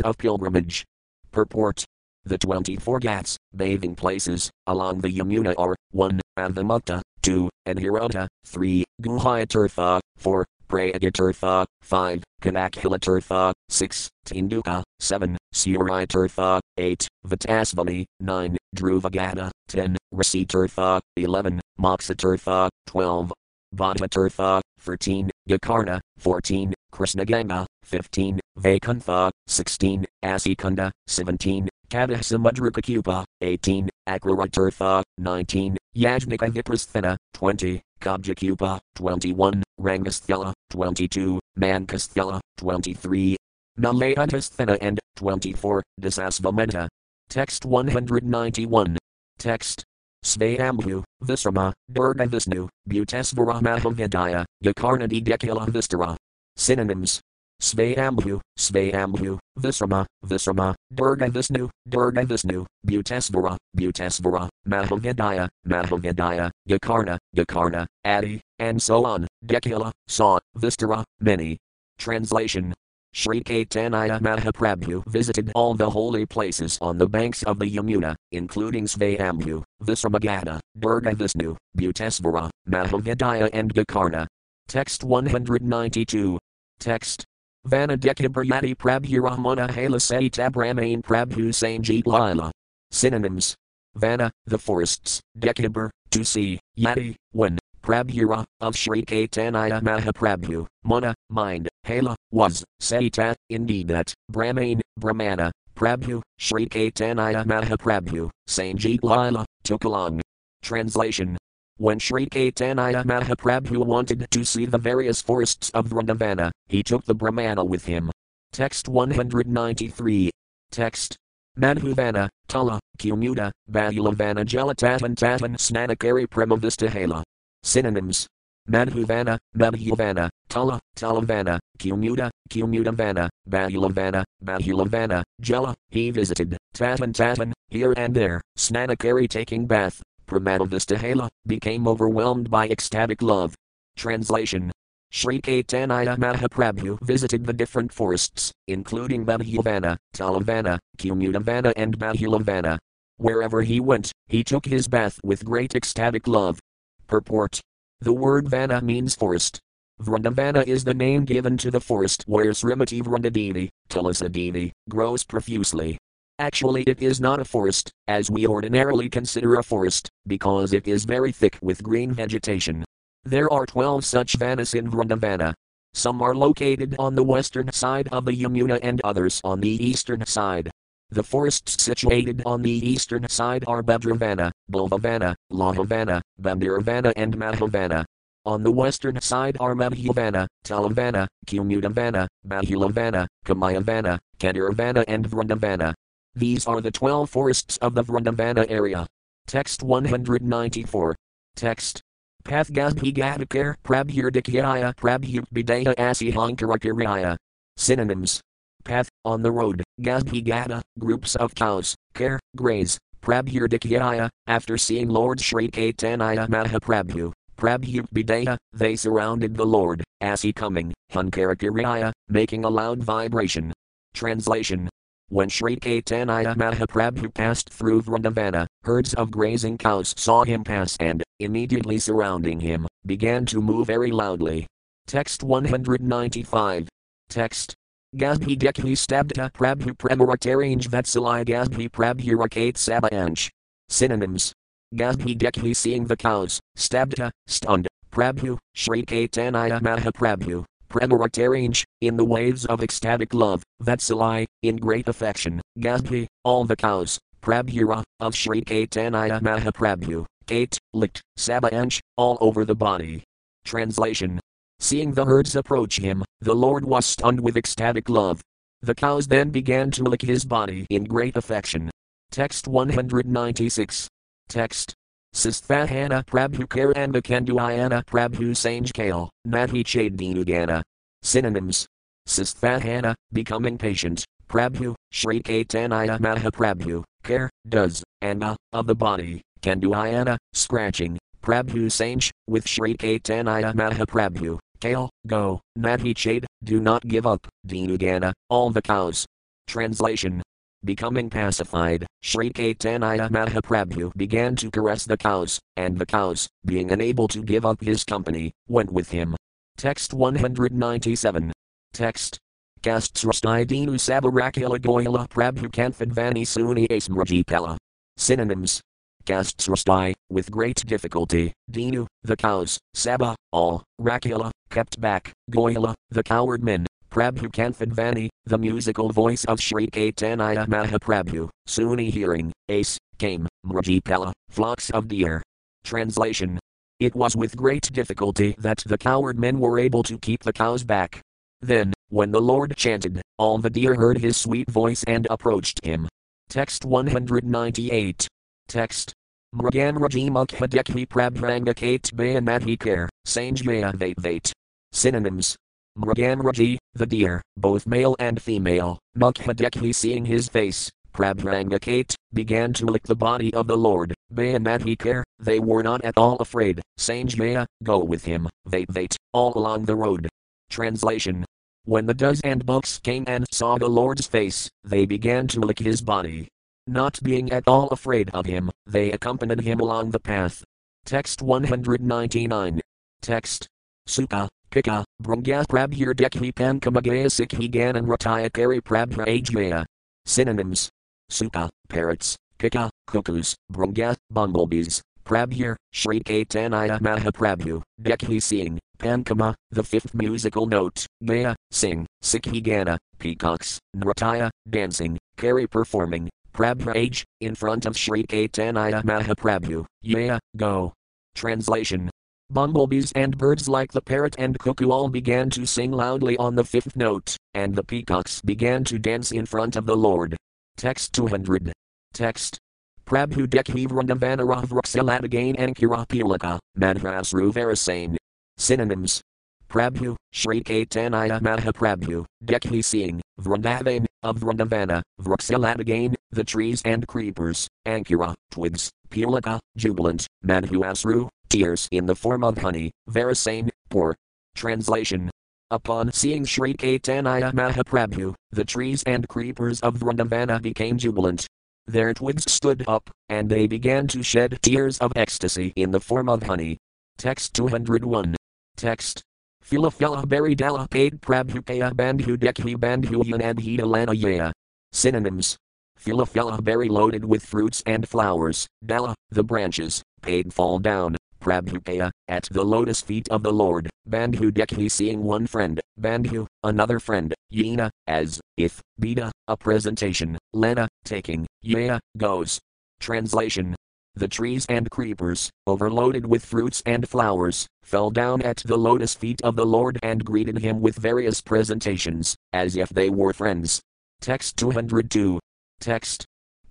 of pilgrimage. Purport The 24 ghats, bathing places, along the Yamuna are 1. Avamukta, 2. Anhirota, 3. Guhyatirtha, 4. Prayagatirtha, 5. Kanakilatirtha, 6. Tinduka, 7. Suritirtha, 8. Vitasvali, 9. Druvagada, 10. Rasitirtha, 11. Moksatirtha, 12. Bhadatirtha, 13. Gakarna, 14. Krishnaganga, 15. Vaikuntha, 16. Asikunda, 17. Kadasamudrakakupa, 18. Akraratirtha, 19. Yajnika Viprasthana, 20. Kabjakupa, 21. Rangasthela, 22. Mankasthela, 23. Nalayadasthana and 24. Dasasvamenta. Text 191. Text. Svayambhu, Visrama, Durga Vishnu, Bhutesvara Mahavidya, Yakarnadi Dekila Vistara. Synonyms. Svayambhu, Svayambhu, Visrama, Visrama, Durga Vishnu, Durga Vishnu, Bhutesvara, Bhutesvara, Mahavidya, Mahavidya, Yakarna, Yakarna, Adi, and so on, Dekila, saw, Vistara, many. Translation. Sri Caitanya Mahaprabhu visited all the holy places on the banks of the Yamuna, including Svayambhu, Visramagada, Durga Vishnu, Bhutesvara, Mahavidya and Gakarna. Text 192. Text. Vanadekabrayati Prabhuramana Halasai Tabramain Prabhu Sanjeet Lila. Synonyms. Vana, the forests, Dekabur, to see, Yati, one, Prabhura, of Sri Caitanya Mahaprabhu, Mana, mind, Hala, was, Saita, indeed that, Brahmain, Brahmana, Prabhu, Sri Caitanya Mahaprabhu, Sanjeet Lila, took along. Translation. When Sri Caitanya Mahaprabhu wanted to see the various forests of Vrindavana, he took the Brahmana with him. Text 193. Text. Madhuvana, Tala, Kumuda, Bahulavana Jalatavan Tatan Snanakari Premavistahala. Synonyms. Madhuvana, Madhuvana, Tala, Talavana, Kumuda, Kumudavana, Bahulavana, Bahulavana, Jala, he visited, Tatan Tatan, here and there, Snanakari taking bath, Pramadavistahela, became overwhelmed by ecstatic love. Translation. Sri Caitanya Mahaprabhu visited the different forests, including Madhuvana, Talavana, Kumudavana and Bahulavana. Wherever he went, he took his bath with great ecstatic love. Purport. The word Vana means forest. Vrindavana is the name given to the forest where Srimati Vrindadevi, Tulasi grows profusely. Actually, it is not a forest, as we ordinarily consider a forest, because it is very thick with green vegetation. There are 12 such vanas in Vrindavana. Some are located on the western side of the Yamuna and others on the eastern side. The forests situated on the eastern side are Bhadravana, Bilvavana, Lahavana, Bhandiravana, and Mahavana. On the western side are Madhuvana, Talavana, Kumudavana, Bahulavana, Kamayavana, Khadiravana, and Vrindavana. These are the 12 forests of the Vrindavana area. Text 194. Text. Pathgasbhi Gadakar Prabhurdikyaya Prabhubidaya Asihankarakiraya. Synonyms. Path, on the road, Gasbhi Gada, groups of cows, care, graze, Prabhurdikyaya, after seeing Lord Sri Caitanya Mahaprabhu. Prabhubidaya, they surrounded the Lord, as he coming, Hankarakiraya, making a loud vibration. Translation. When Sri Caitanya Mahaprabhu passed through Vrindavana, herds of grazing cows saw him pass and, immediately surrounding him, began to move very loudly. Text 195. Text. Gazbhi Dekhi Stabdha Prabhu Premaraterange Vatsalai Gazbhi Prabhurakate Sabayanch. Synonyms. Gazbhi Dekhi seeing the cows, Stabdha, stunned, Prabhu, Sri Caitanya Mahaprabhu, Premaraterange, in the waves of ecstatic love, Vatsalai, in great affection, Gazbhi, all the cows, Prabhura, of Sri Caitanya Mahaprabhu, Kate, licked, Sabayanch, all over the body. Translation. Seeing the herds approach him, the Lord was stunned with ecstatic love. The cows then began to lick his body in great affection. Text 196. Text. Sisthahana Prabhu Karanda Kanduayana Prabhu Sanjkale, Nahi Chadinugana. Synonyms. Sisthahana, becoming patient, Prabhu, Sri Caitanya Mahaprabhu, care, does, and uh, of the body, Kanduayana, scratching, Prabhu Sange, with Shri Caitanya Mahaprabhu, Kale, go, Nathi Chade, do not give up, Dinugana, all the cows. Translation Becoming pacified, Sri Caitanya Mahaprabhu began to caress the cows, and the cows, being unable to give up his company, went with him. Text 197. Text. Kastsrastai Dinu Sabarakila Goyala Prabhu Kanfadvani Suni Asmrajipala. Synonyms. Kastsrastai, with great difficulty, Dinu, the cows, Saba, all, Rakila, kept back, Goyala, the coward men, Prabhu Kanfadvani, the musical voice of Sri Caitanya Mahaprabhu, Suni hearing, Ace, came, Mrajipala, flocks of deer. Translation. It was with great difficulty that the coward men were able to keep the cows back. Then, when the Lord chanted, all the deer heard his sweet voice and approached him. Text 198. Text. Mragan Rajimuk Hadekhi Prabhranga Kate Bayanadhi Kare, Sanjmaya Vate Synonyms Mraganraji, the deer, both male and female, Mukhadekhi seeing his face, Prabhrangakate, began to lick the body of the Lord, Bayanadhikar, they were not at all afraid, Sanjmaya, go with him, Vate Vate, all along the road. Translation When the does and bucks came and saw the Lord's face, they began to lick his body. Not being at all afraid of him, they accompanied him along the path. Text 199. Text. Sukha, Pika, Brunga Prabhir Dekhi Pankamagaya Sikhi Ganan Rataya Kari Prabhra Ajmaya. Synonyms. Sukha, parrots, Pika, cuckoos, Brunga, bumblebees, Prabhir, Sri Caitanya Mahaprabhu, Dekhi seeing, Pankama, the fifth musical note, Gaya, sing, Sikhi Gana, peacocks, Nrataya, dancing, Kari performing, Prabhra age, in front of Sri Caitanya Mahaprabhu, Yaya, go. Translation Bumblebees and birds like the parrot and cuckoo all began to sing loudly on the fifth note, and the peacocks began to dance in front of the Lord. Text 200. Text. Prabhu Dekhi Vrindavanara Vruksaladagain Ankara Pilaka, Madhasru Varasane. Synonyms. Prabhu, Sri Caitanya Mahaprabhu, Dekhi seeing, Vrindavan, of Vrindavana, Vruksaladagain, the trees and creepers, Ankara, twigs, Pilaka, jubilant, Madhusru, tears in the form of honey, Varasane, poor. Translation. Upon seeing Sri Caitanya Mahaprabhu, the trees and creepers of Vrindavana became jubilant. Their twigs stood up, and they began to shed tears of ecstasy in the form of honey. Text 201. Text. Phila Phila Baridala paid Prabhupaya Bandhu Dekhi Bandhu Yanadhita Lanayaya. Synonyms. Phila berry loaded with fruits and flowers, Dala, the branches, paid fall down, Prabhupaya, at the lotus feet of the Lord, Bandhu Dekhi seeing one friend, Bandhu, another friend, Yena, as, if, Bida, a presentation, Lena, taking, Yea, goes. Translation The trees and creepers, overloaded with fruits and flowers, fell down at the lotus feet of the Lord and greeted him with various presentations, as if they were friends. Text 202. Text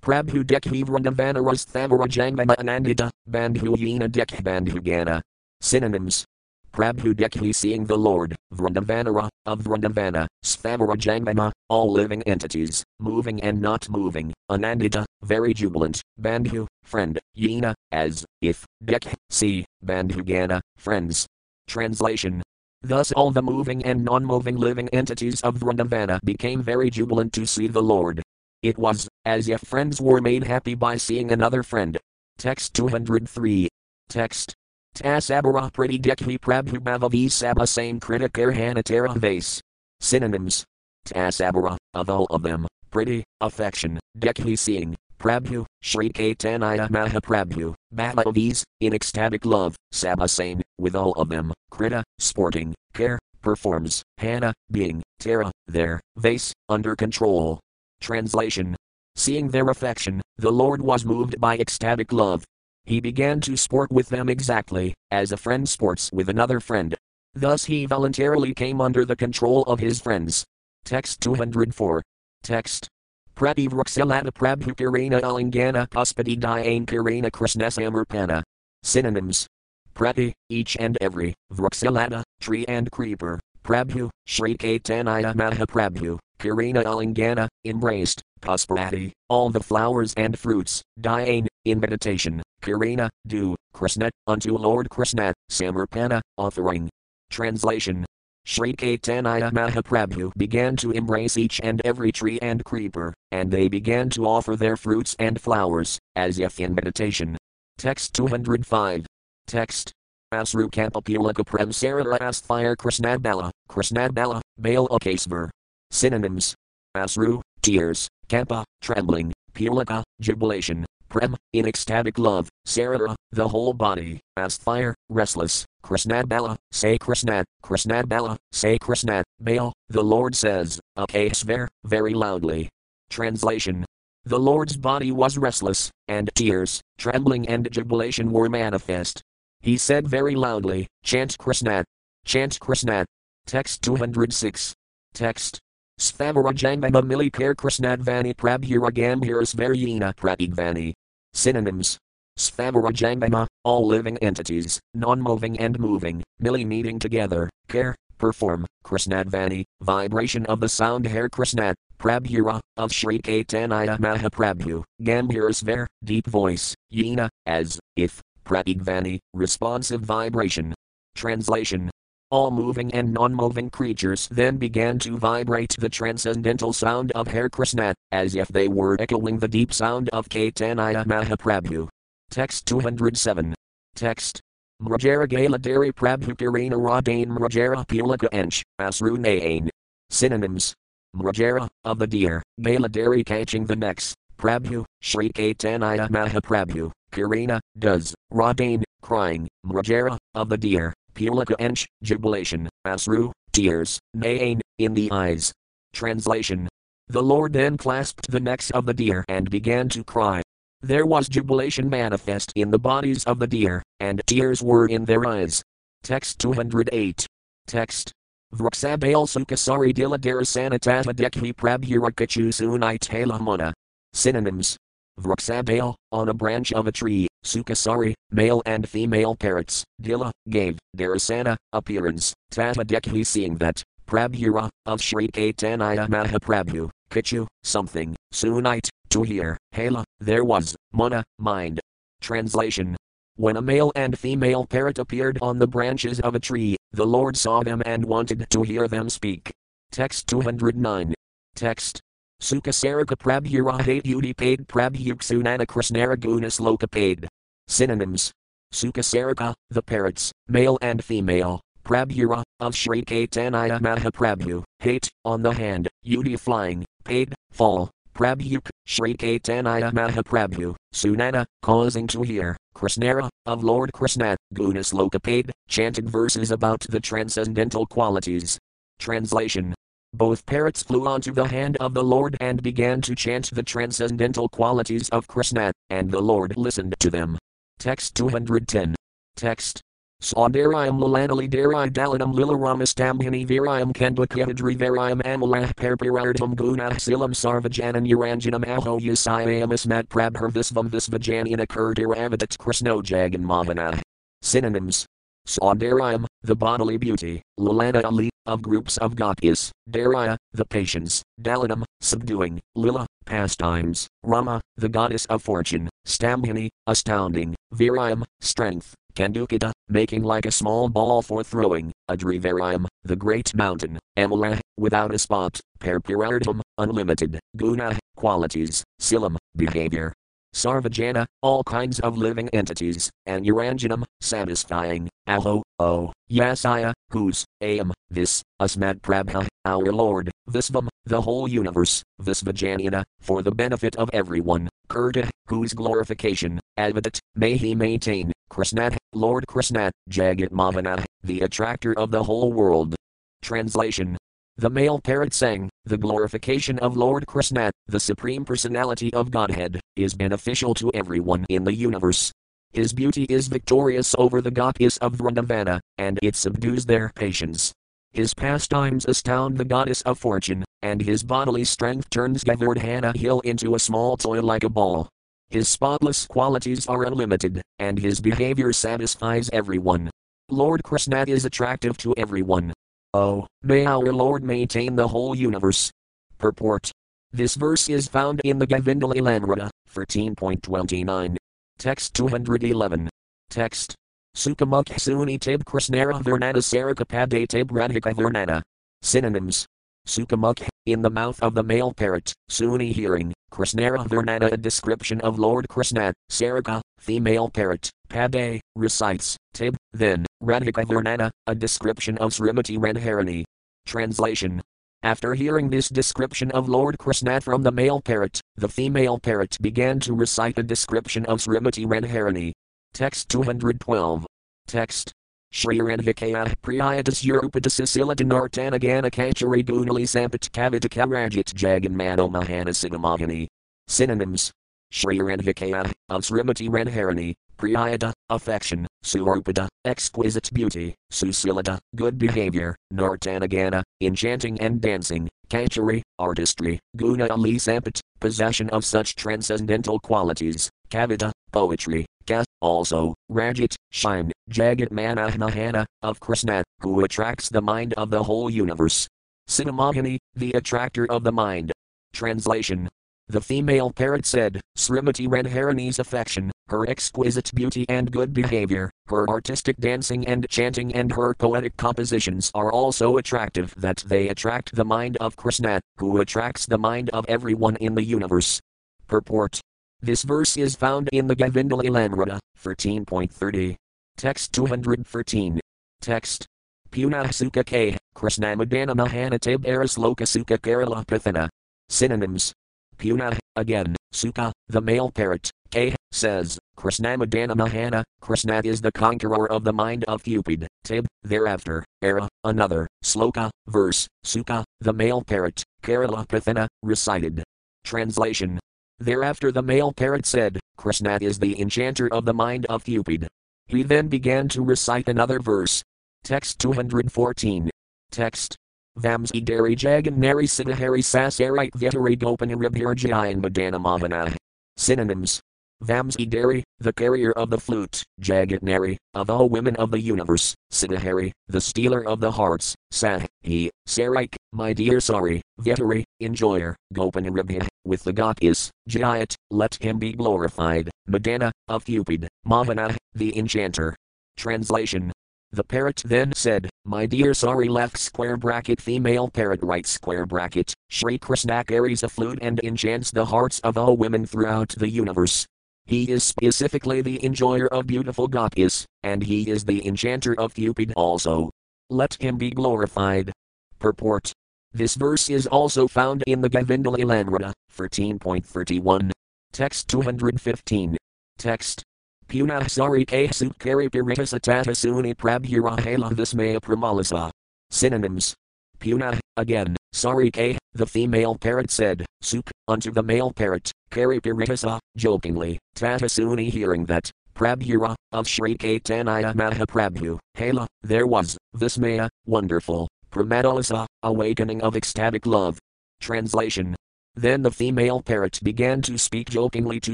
Prabhu Dekhi Thamara Jangmama Anandita, Bandhu Yena Dekh Bandhugana. Synonyms. Prabhu Dekhi seeing the Lord, Vrindavanara, of Vrindavana, Sthamara Jangmama, all living entities, moving and not moving, Anandita, very jubilant, Bandhu, friend, Yena, as, if, Dekh, see, Bandhugana, friends. Translation. Thus all the moving and non-moving living entities of Vrindavana became very jubilant to see the Lord. It was, as if friends were made happy by seeing another friend. Text 203. Text. Tasabara Priti Dekhi Prabhu Bhavavi Sabha Same Kritikar Hanatara Vase. Synonyms. Tasabara, of all of them, pretty, affection, Dekhi seeing, Prabhu, Sri Caitanya Mahaprabhu, Bhavavis, in ecstatic love, Sabha Same, with all of them, Krita, sporting, care, performs, Hana, being, Tara, there, Vase, under control. Translation Seeing their affection, the Lord was moved by ecstatic love. He began to sport with them exactly as a friend sports with another friend. Thus he voluntarily came under the control of his friends. Text 204. Text. Prati Vruksalata Prabhu Kirana Alingana Puspati Diane Kirana Krishnasamurpana. Synonyms. Prati, each and every, Vruksalata, tree and creeper, Prabhu, Sri Caitanya Mahaprabhu, Kirina Alingana, embraced, Puspati, all the flowers and fruits, Diane, in meditation, Kirina, do, Krishna, unto Lord Krishna, Samarpana, offering. Translation Sri Caitanya Mahaprabhu began to embrace each and every tree and creeper, and they began to offer their fruits and flowers, as if in meditation. Text 205. Text. Asru Kapapulaka Prem Sarara Asfire Krishnadala, Krishnadala, Bale Akasvar. Synonyms. Asru, tears, Kappa, trembling, Pulaka, jubilation, Prem, in ecstatic love, Sarara, the whole body, Asfire, restless, Krishnadala, say Krishnad, Krishnadala, say Krishnad, Baal, the Lord says, Akasvar, very loudly. Translation The Lord's body was restless, and tears, trembling, and jubilation were manifest. He said very loudly, Chant Krishnad, chant Krishnad. Text 206. Text. Svamarajangama Milikar Krishnadvani Prabhura Gambhiras Varyina Pratigvani. Synonyms Svamarajangama, all living entities, non moving and moving, mili meeting together, care, perform, Krishnadvani, vibration of the sound hair Krishnat, Prabhura, of Sri Caitanya Mahaprabhu, Gambhirsvar, deep voice, Yena, as, if, Pratigvani, responsive vibration. Translation all moving and non moving creatures then began to vibrate the transcendental sound of Hare Krishna, as if they were echoing the deep sound of Caitanya Mahaprabhu. Text 207. Text. Mrajara Gala Dari Prabhu Kirina Radane Mrajara Pulaka Ench, Asrunaane. Synonyms. Mrajara, of the deer, Gala Dari catching the necks, Prabhu, Sri Caitanya Mahaprabhu, Kirina, does, Radane, crying, Mrajara, of the deer, Pulaka Ench, jubilation, Asru, tears, Naane, in the eyes. Translation. The Lord then clasped the necks of the deer and began to cry. There was jubilation manifest in the bodies of the deer, and tears were in their eyes. Text 208. Text. Vrksabale Sukasari Dila Darasanatata Dekhi Prabhurakachu Sunai Talamuna. Synonyms. Vrksabale, on a branch of a tree, Sukasari, male and female parrots, Dila, gave, Darasana, appearance, Tata Dekhi seeing that, Prabhura, of Sri Caitanya Mahaprabhu, Kichu, something, Sunite, to hear, Hala, there was, Muna, mind. Translation When a male and female parrot appeared on the branches of a tree, the Lord saw them and wanted to hear them speak. Text 209. Text. Sukasaraka Prabhura Hate Yudi Paid Prabhuksunana Krishnara Gunas Loka Paid. Synonyms. Sukasaraka, the parrots, male and female, Prabhura, of Sri Caitanya Mahaprabhu, hate, on the hand, Yudi flying, paid, fall, Prabhuk, Sri Caitanya Mahaprabhu, Sunana, causing to hear, Krishnara, of Lord Krishna, Gunas Lokapade, chanted verses about the transcendental qualities. Translation Both parrots flew onto the hand of the Lord and began to chant the transcendental qualities of Krishna, and the Lord listened to them. Text 210. Text. Saudarayam Lalanali Darai Dalanam Lilaramastambhini Virayam Kendakahadri Virayam Amalah Perpirardam Gunah Silam Sarvajanan Uranjanam Aho Yasayam Ismat Prabhar Visvam Visvajanina Kurdiravadat Krishno Jagan Mavana. Synonyms. Saudarayam, the bodily beauty, Lalana Ali, of groups of gopis, Daraya, the patience, Dalanam, subduing, Lila, pastimes, Rama, the goddess of fortune, Stambhini, astounding, Virayam, strength, Kandukita, making like a small ball for throwing, Adrivarayam, the great mountain, Amala, without a spot, Perpirardam, unlimited, Guna, qualities, Silam, behavior. Sarvajana, all kinds of living entities, and Uranjanam, satisfying, Aho, O, Yasaya, whose, Am, this, Asmat Prabha, our Lord, Visvam, the whole universe, Visvajanina, for the benefit of everyone, Kurta, whose glorification, Avadat, may he maintain, Krishnat, Lord Krishnat, Jagat Mavana, the attractor of the whole world. Translation the male parrot sang, The glorification of Lord Krishna, the Supreme Personality of Godhead, is beneficial to everyone in the universe. His beauty is victorious over the gopis of Vrindavana, and it subdues their patience. His pastimes astound the goddess of fortune, and his bodily strength turns Govardhana hill into a small toy like a ball. His spotless qualities are unlimited, and his behavior satisfies everyone. Lord Krishna is attractive to everyone. Oh, may our Lord maintain the whole universe. Purport. This verse is found in the Govindalilamrita, 14.29. Text 211. Text. Sukamukh Suni Tib Krishnara Vernana Sarika Pade Tib Radhika Vernana. Synonyms. Sukamukh, in the mouth of the male parrot, Suni hearing, Krishnara Vernana a description of Lord Krishna, Sarika, female parrot, Pade, recites, Tib, then, Radhika Vernana, a description of Srimati Radharani. Translation. After hearing this description of Lord Krishna from the male parrot, the female parrot began to recite a description of Srimati Radharani. Text 212. Text. Shri Radhikaya Priyatas Urupadasasila Dinartanagana Kachari Gunali Sampat Kavitaka Rajit Jaganmano Mahana Sinamahani. Synonyms. Shri Radhikaya, of Srimati Radharani, Priyada, affection, Surupada, exquisite beauty, Susilada, good behavior, Nartanagana, enchanting and dancing, Kachari, artistry, Guna Ali Sampat, possession of such transcendental qualities, Kavita, poetry, Ka, also, Rajit, shine, Jagat Manahana, of Krishna, who attracts the mind of the whole universe. Sinamahani, the attractor of the mind. Translation the female parrot said, Srimati Radharani's affection, her exquisite beauty and good behavior, her artistic dancing and chanting and her poetic compositions are also attractive that they attract the mind of Krishna, who attracts the mind of everyone in the universe. Purport. This verse is found in the Govindalilamrita, 13.30. Text 213. Text. Puna Sukha K. Krishna Madana Mahanatib Eris Loka Sukha Kerala Pathana. Synonyms Puna, again, Sukha, the male parrot, K, says, Krishnammadana Mahana, Krishna is the conqueror of the mind of Cupid, Tib, thereafter, Era, another, Sloka, verse, Sukha, the male parrot, Kerala Pathana, recited. Translation. Thereafter the male parrot said, Krishna is the enchanter of the mind of Cupid. He then began to recite another verse. Text 214. Text. Vamsi Dari Jagan Nari Siddhahari Sasarite Gopanarabhirjayan Madana Mahana. Synonyms. Vamsi Dari, the carrier of the flute, Jagatnari, of all women of the universe, Siddhahari, the stealer of the hearts, Sah, he, Sarik, my dear Sari, Vyatari, enjoyer, Gopanarabhya, with the is, Jayat, let him be glorified, Madana, of Cupid, Mahana, the enchanter. Translation the parrot then said, My dear Sari left square bracket female parrot right square bracket, Shri Krishna carries a flute and enchants the hearts of all women throughout the universe. He is specifically the enjoyer of beautiful goddess, and he is the enchanter of Cupid also. Let him be glorified. Purport. This verse is also found in the Govindalilamrita, 13.31. Text 215. Text Punah sari ke sutkari piritas atata suni prabhurahela vismaya pramalasa. Synonyms. Punah, again, sari ke, the female parrot said, suk, unto the male parrot, kari piritasa, ah, jokingly, tata suni hearing that, Prabhura, of Sri Caitanya Mahaprabhu, Hela, there was, Vismaya, wonderful, Pramadalasa, ah, awakening of ecstatic love. Translation then the female parrot began to speak jokingly to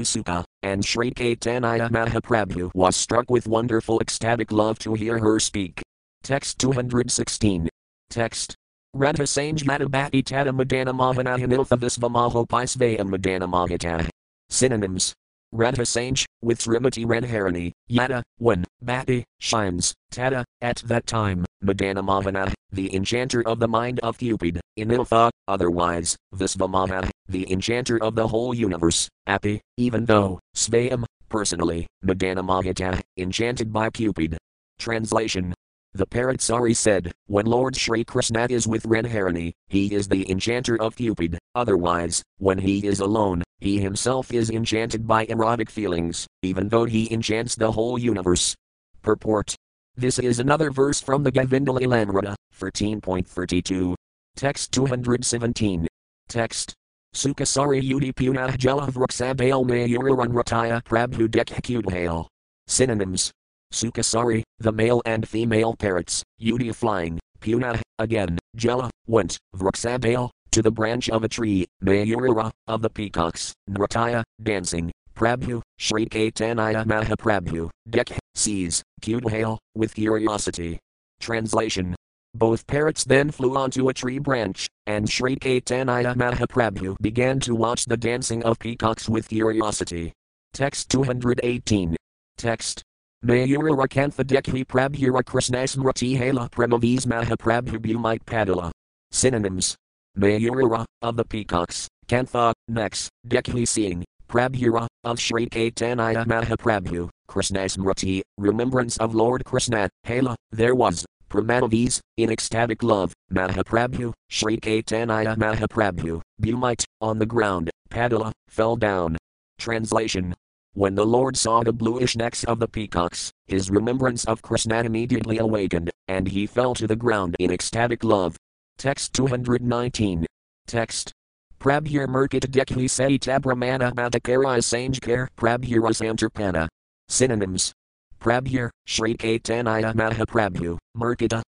Sukha, and Sri Caitanya Mahaprabhu was struck with wonderful ecstatic love to hear her speak. Text 216. Text. Radha Sanj Madhabhati Tata Madana Mahanahaniltha Visvamaho Paisvayam Madana Mahata. Synonyms. Radha Sanj, with Srimati Radharani, Yada, 1, Bhati, shines, Tata, at that time, Madana Mahana, the enchanter of the mind of Cupid, Iniltha, otherwise, Visvamaha, the enchanter of the whole universe, Api, even though, Svayam, personally, Madana Mahata, enchanted by Cupid. Translation the parrot Sari said, When Lord Sri Krishna is with Radharani, he is the enchanter of Cupid, otherwise, when he is alone, he himself is enchanted by erotic feelings, even though he enchants the whole universe. Purport This is another verse from the Govindalilamrita, 13.32. Text 217. Text Sukasari Yudi Punah Jalavruksabale Mayuraran Rataya Prabhu Dekhakudhale. Synonyms Sukasari, the male and female parrots, Yudi flying, Puna, again, Jela, went, Vruksabale, to the branch of a tree, Mayura, of the peacocks, Nrataya, dancing, Prabhu, Sri Caitanya Mahaprabhu, Dekh, sees, Kudhale, with curiosity. Translation both parrots then flew onto a tree branch, and Sri Caitanya Mahaprabhu began to watch the dancing of peacocks with curiosity. Text 218. Text. Mayura Kantha Dekhi Prabhura Krishnasmriti Hala Premavis Mahaprabhu Bhumite Padala. Synonyms. Mayura, of the peacocks, Kantha, necks, Dekhi seeing, Prabhura, of Sri Caitanya Mahaprabhu, Krishnasmriti, remembrance of Lord Krishna, Hala, there was, Pramanavis, in ecstatic love, Mahaprabhu, Sri Caitanya Mahaprabhu, Bhumite, on the ground, Padala, fell down. Translation. When the Lord saw the bluish necks of the peacocks, his remembrance of Krishna immediately awakened, and he fell to the ground in ecstatic love. Text 219. Text. Prabhir Murkit Dekhi Saita Brahmana Madhakara Sanjkar Prabhira Santarpana. Synonyms. Prabhir, Sri Caitanya Mahaprabhu,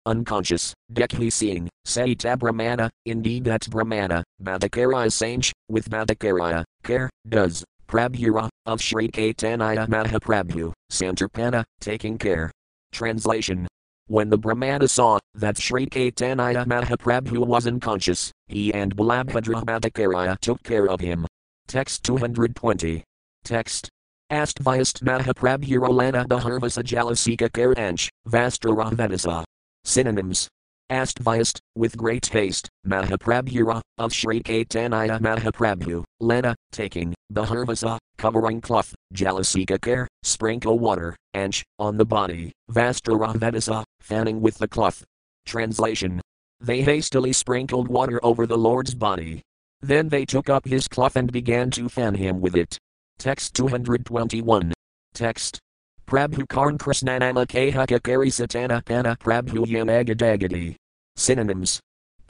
unconscious, Dekhi seeing, Saita Brahmana, indeed that's Brahmana, Madhakara Sanj, with Madhakara, care, does, Prabhura, of Sri Caitanya Mahaprabhu, Santarpana, taking care. Translation When the Brahmana saw that Sri Caitanya Mahaprabhu was unconscious, he and Balabhadra took care of him. Text 220. Text. Astvayast Mahaprabhuralana Baharvasa Jalasika Karanch, Vastra Vedasa. Synonyms asked Astvayast, with great haste, Mahaprabhura, of Sri Caitanya Mahaprabhu, Lena, taking, Baharvasa, covering cloth, Jalasika care, sprinkle water, Anch, on the body, Vastara Vedasa, fanning with the cloth. Translation They hastily sprinkled water over the Lord's body. Then they took up his cloth and began to fan him with it. Text 221. Text Prabhu Karn Krishnanama Kahakakari Satana Pana Prabhu Yamagadagadi. Synonyms.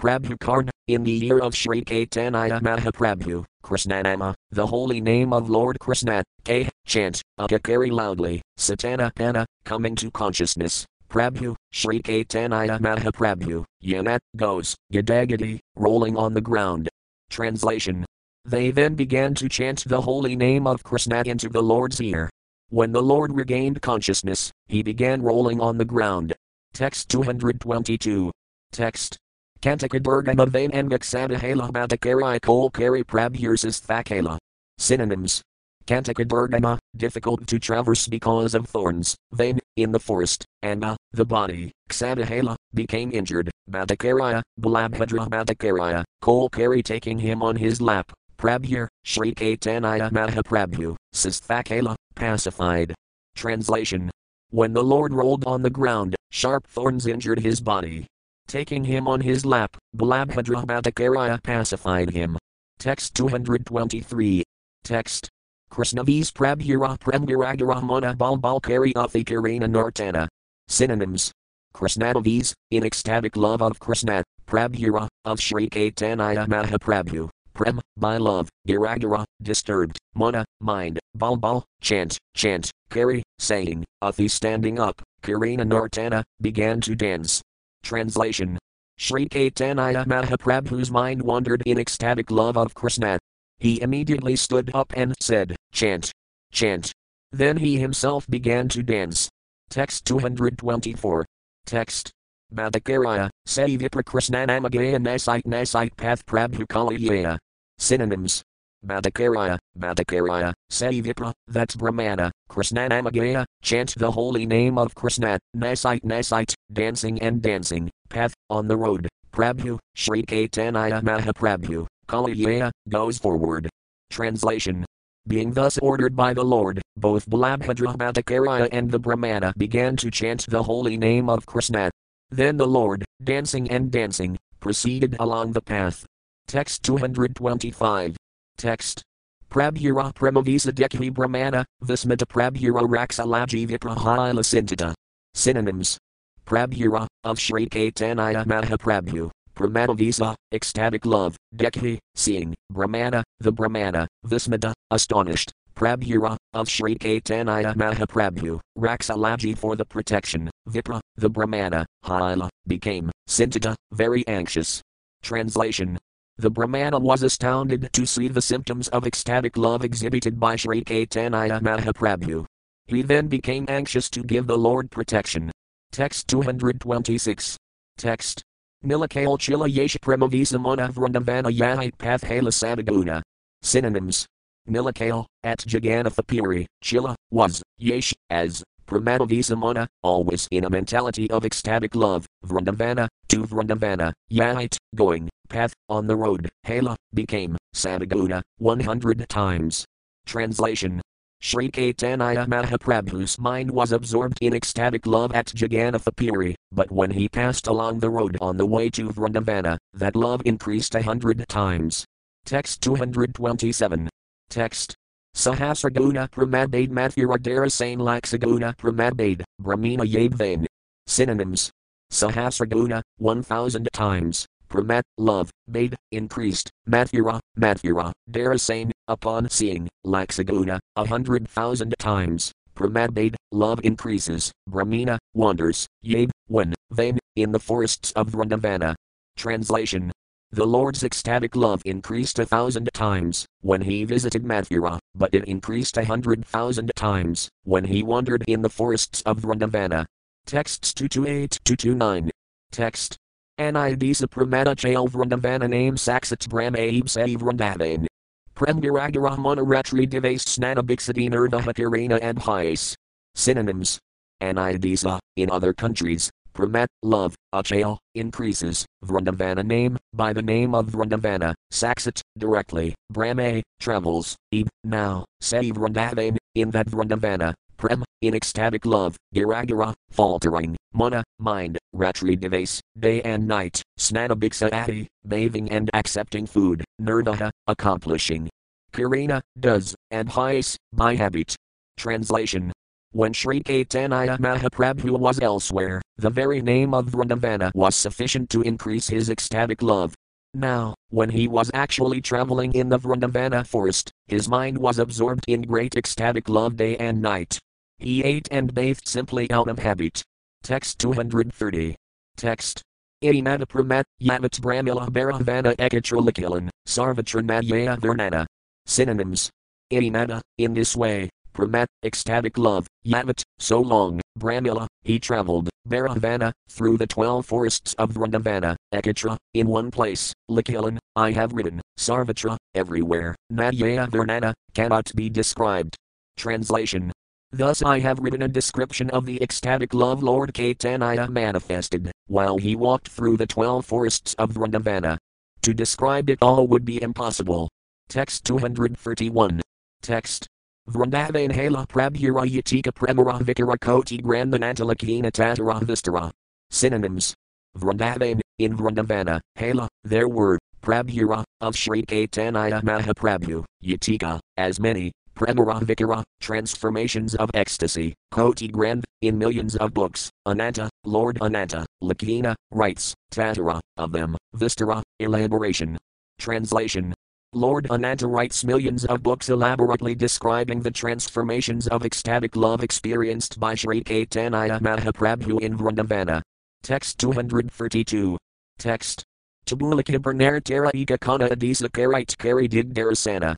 Prabhukarn, in the year of Sri Caitanya Mahaprabhu, Krishnanama, the holy name of Lord Krishna, K, chant, Akakari loudly, Satana Pana, coming to consciousness, Prabhu, Sri Caitanya Mahaprabhu, Yanat, goes, Gadagadi, rolling on the ground. Translation. They then began to chant the holy name of Krishna into the Lord's ear. When the Lord regained consciousness, he began rolling on the ground. Text 222. Text. Kantakadurgama Angaksadahela Madakari Kolkari Prabhursas Thakala. Synonyms. Kantakadurgama, difficult to traverse because of thorns, vain, in the forest, Anga, uh, the body, Ksadahala, became injured, Bhattacarya, uh, Balabhadra Bhattacarya, Kolkari uh, taking him on his lap, Prabhur, Sri Caitanya Mahaprabhu, Sasthakala, pacified. Translation. When the Lord rolled on the ground, sharp thorns injured his body, Taking him on his lap, Balabhadra pacified him. Text 223. Text. Krishnavis Prabhura Premgiragaramana Balbalkari Athikarana Nartana. Synonyms. Krishnadavis, in ecstatic love of Krishna, Prabhura, of Sri Caitanya Mahaprabhu, Prem, by love, Giragara, disturbed, Mana, mind, Balbal, chant, chant, Kari, saying, Athi standing up, Karina Nartana, began to dance. Translation Sri Caitanya Mahaprabhu's mind wandered in ecstatic love of Krishna. He immediately stood up and said, Chant, chant. Then he himself began to dance. Text 224. Text. Bhattacarya, Savipra Krishnanamagaya Nasite Nasite Path Prabhu Kaliyaya. Synonyms Bhattacarya, Bhattacarya, Savipra, that's Brahmana, Krishnanamagaya, chant the holy name of Krishna, Nasite Nasite, dancing and dancing, path, on the road, Prabhu, Sri Caitanya Mahaprabhu, Kaliyaya, goes forward. Translation being thus ordered by the Lord, both Balabhadra Bhattacarya and the Brahmana began to chant the holy name of Krishna. Then the Lord, dancing and dancing, proceeded along the path. Text 225. Text. Prabhura Premavisa Dekhi Brahmana, Vismata Prabhura Raksalaji Viprahila Sintita. Synonyms. Prabhura, of Sri Caitanya Mahaprabhu, Pramanavisa, ecstatic love, Dekhi, seeing, Brahmana, the Brahmana, Vismata, astonished, Prabhura, of Sri Caitanya Mahaprabhu, Raksalaji for the protection, Vipra, the Brahmana, Hila, became, Sintita, very anxious. Translation the Brahmana was astounded to see the symptoms of ecstatic love exhibited by Sri Caitanya Mahaprabhu. He then became anxious to give the Lord protection. Text 226. Text. Nilakale Chila Yesh Premavisa Mona Vrindavana Yahit Pathhala Sadaguna. Synonyms. Nilakale, at Jagannatha Puri, Chila, was, Yesh, as, Pramadavisamana, always in a mentality of ecstatic love, Vrindavana, to Vrindavana, Yait, going, path, on the road, Hala, became, Sadaguna, 100 times. Translation Sri Caitanya Mahaprabhu's mind was absorbed in ecstatic love at Jagannatha but when he passed along the road on the way to Vrindavana, that love increased a hundred times. Text 227. Text. Sahasraguna Pramabade Mathura Darasane Laksaguna Pramabade, Brahmina. Synonyms. Sahasraguna, 1000 times. Pramat, love, made, increased, Mathura, Mathura, Darasane, upon seeing, Laksaguna, a hundred thousand times. Pramadbade, love increases, Brahmina, wanders, Yade, when, vain, in the forests of Vrindavana. Translation The Lord's ecstatic love increased a thousand times when he visited Mathura, but it increased a hundred thousand times when he wandered in the forests of Vrindavana. Texts 228 229. Text Anidisa Pramana Chail Vrindavana name Saksat Brahmaib Sai Vrindavan. Premgiragara Monaratri Deves Snana Bixadin Urdhahakarina and Hais. Synonyms. Anidisa, in other countries, Pramat, love, Achal, increases, Vrindavana name, by the name of Vrindavana, Saksat, directly, Brahme, travels, Eb, now, Sai Vrindavan, in that Vrindavana, Prem, in ecstatic love, Giragara, faltering, Mana, mind, Ratri Deves, day and night, Snanabhiksa Adi, bathing and accepting food, Nirdaha, accomplishing. Karina, does, and Hais, by habit. Translation when Sri Caitanya Mahaprabhu was elsewhere, the very name of Vrindavana was sufficient to increase his ecstatic love. Now, when he was actually traveling in the Vrindavana forest, his mind was absorbed in great ecstatic love day and night. He ate and bathed simply out of habit. Text 230. Text. Inada pramat yavat brahmila bharavana ekatralikilan, sarvatranadya vernana. Synonyms. Inada, in this way, pramat, ecstatic love, yavat, so long, brahmila, he traveled, Bharavana, through the twelve forests of Vrindavana, Ekatra, in one place, Likilan, I have ridden, Sarvatra, everywhere, Nadyaya Vernana, cannot be described. Translation Thus I have written a description of the ecstatic love Lord Caitanya manifested, while he walked through the twelve forests of Vrindavana. To describe it all would be impossible. Text 231. Text. Vrindavan hala prabhura yatika premara vikara koti grandhanantalakina tatara vistara. Synonyms. Vrindavan, in Vrindavana, hala, there were, prabhura, of Sri Caitanya Mahaprabhu, yatika, as many, Premaravikara, transformations of ecstasy, Koti Grand, in millions of books, Ananta, Lord Ananta, Lakina, writes, Tatara, of them, Vistara, elaboration. Translation Lord Ananta writes millions of books elaborately describing the transformations of ecstatic love experienced by Sri Caitanya Mahaprabhu in Vrindavana. Text 232. Text. Tabulika Bernar Tera Ika Kana Adisa Karit Kari Dig Darasana.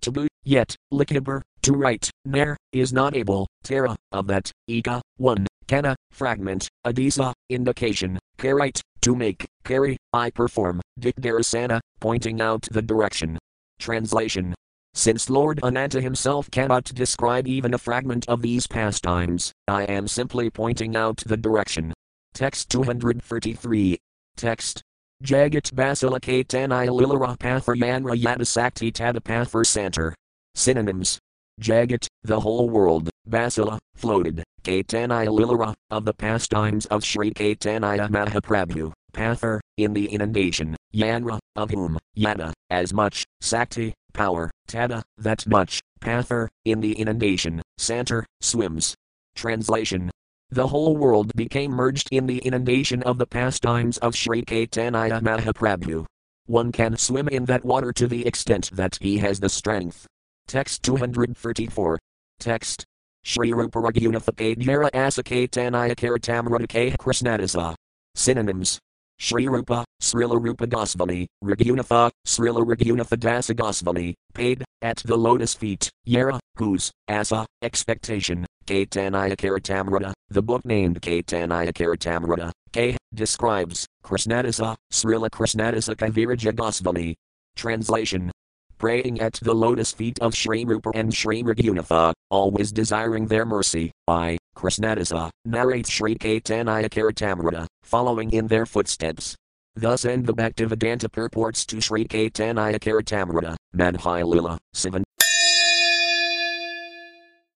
Tabu, yet, Likaber, to write, Nair, is not able, Tara, of that, Ika, 1, Kana, fragment, Adisa, indication, Karite, to make, carry, I perform, Dikdarasana, pointing out the direction. Translation since Lord Ananta himself cannot describe even a fragment of these pastimes, I am simply pointing out the direction. Text 233. Text Jagat Basilicatani Lilara Patharyanra Yadasakti Tadapathar Center. Synonyms. Jagat, the whole world, Basila, floated, Caitanya Lilara, of the pastimes of Sri Caitanya Mahaprabhu, Pathar, in the inundation, Yanra, of whom, Yada, as much, Sakti, power, Tada, that much, Pathar, in the inundation, Santer, swims. Translation the whole world became merged in the inundation of the pastimes of Sri Caitanya Mahaprabhu. One can swim in that water to the extent that he has the strength. Text 234. Text. Sri Rupa Raghunathapadhyara Asakaitanya Karitamradake Krishnadasa. Synonyms. Sri Rupa, Srila Rupa Goswami, Raghunatha, Srila Raghunatha Dasa Goswami, paid, at the lotus feet, Yara, whose, asa, expectation, Caitanya Karitamrita, the book named Caitanya Karitamrita, K, describes, Krishnadasa, Srila Krishnadasa Kaviraja Goswami. Translation praying at the lotus feet of Sri Rupa and Sri Raghunatha, always desiring their mercy. I, Krishnadasa, narrates Sri Caitanya following in their footsteps. Thus end the Bhaktivedanta purports to Sri Caitanya Charitamrita, Madhya Lila, 7.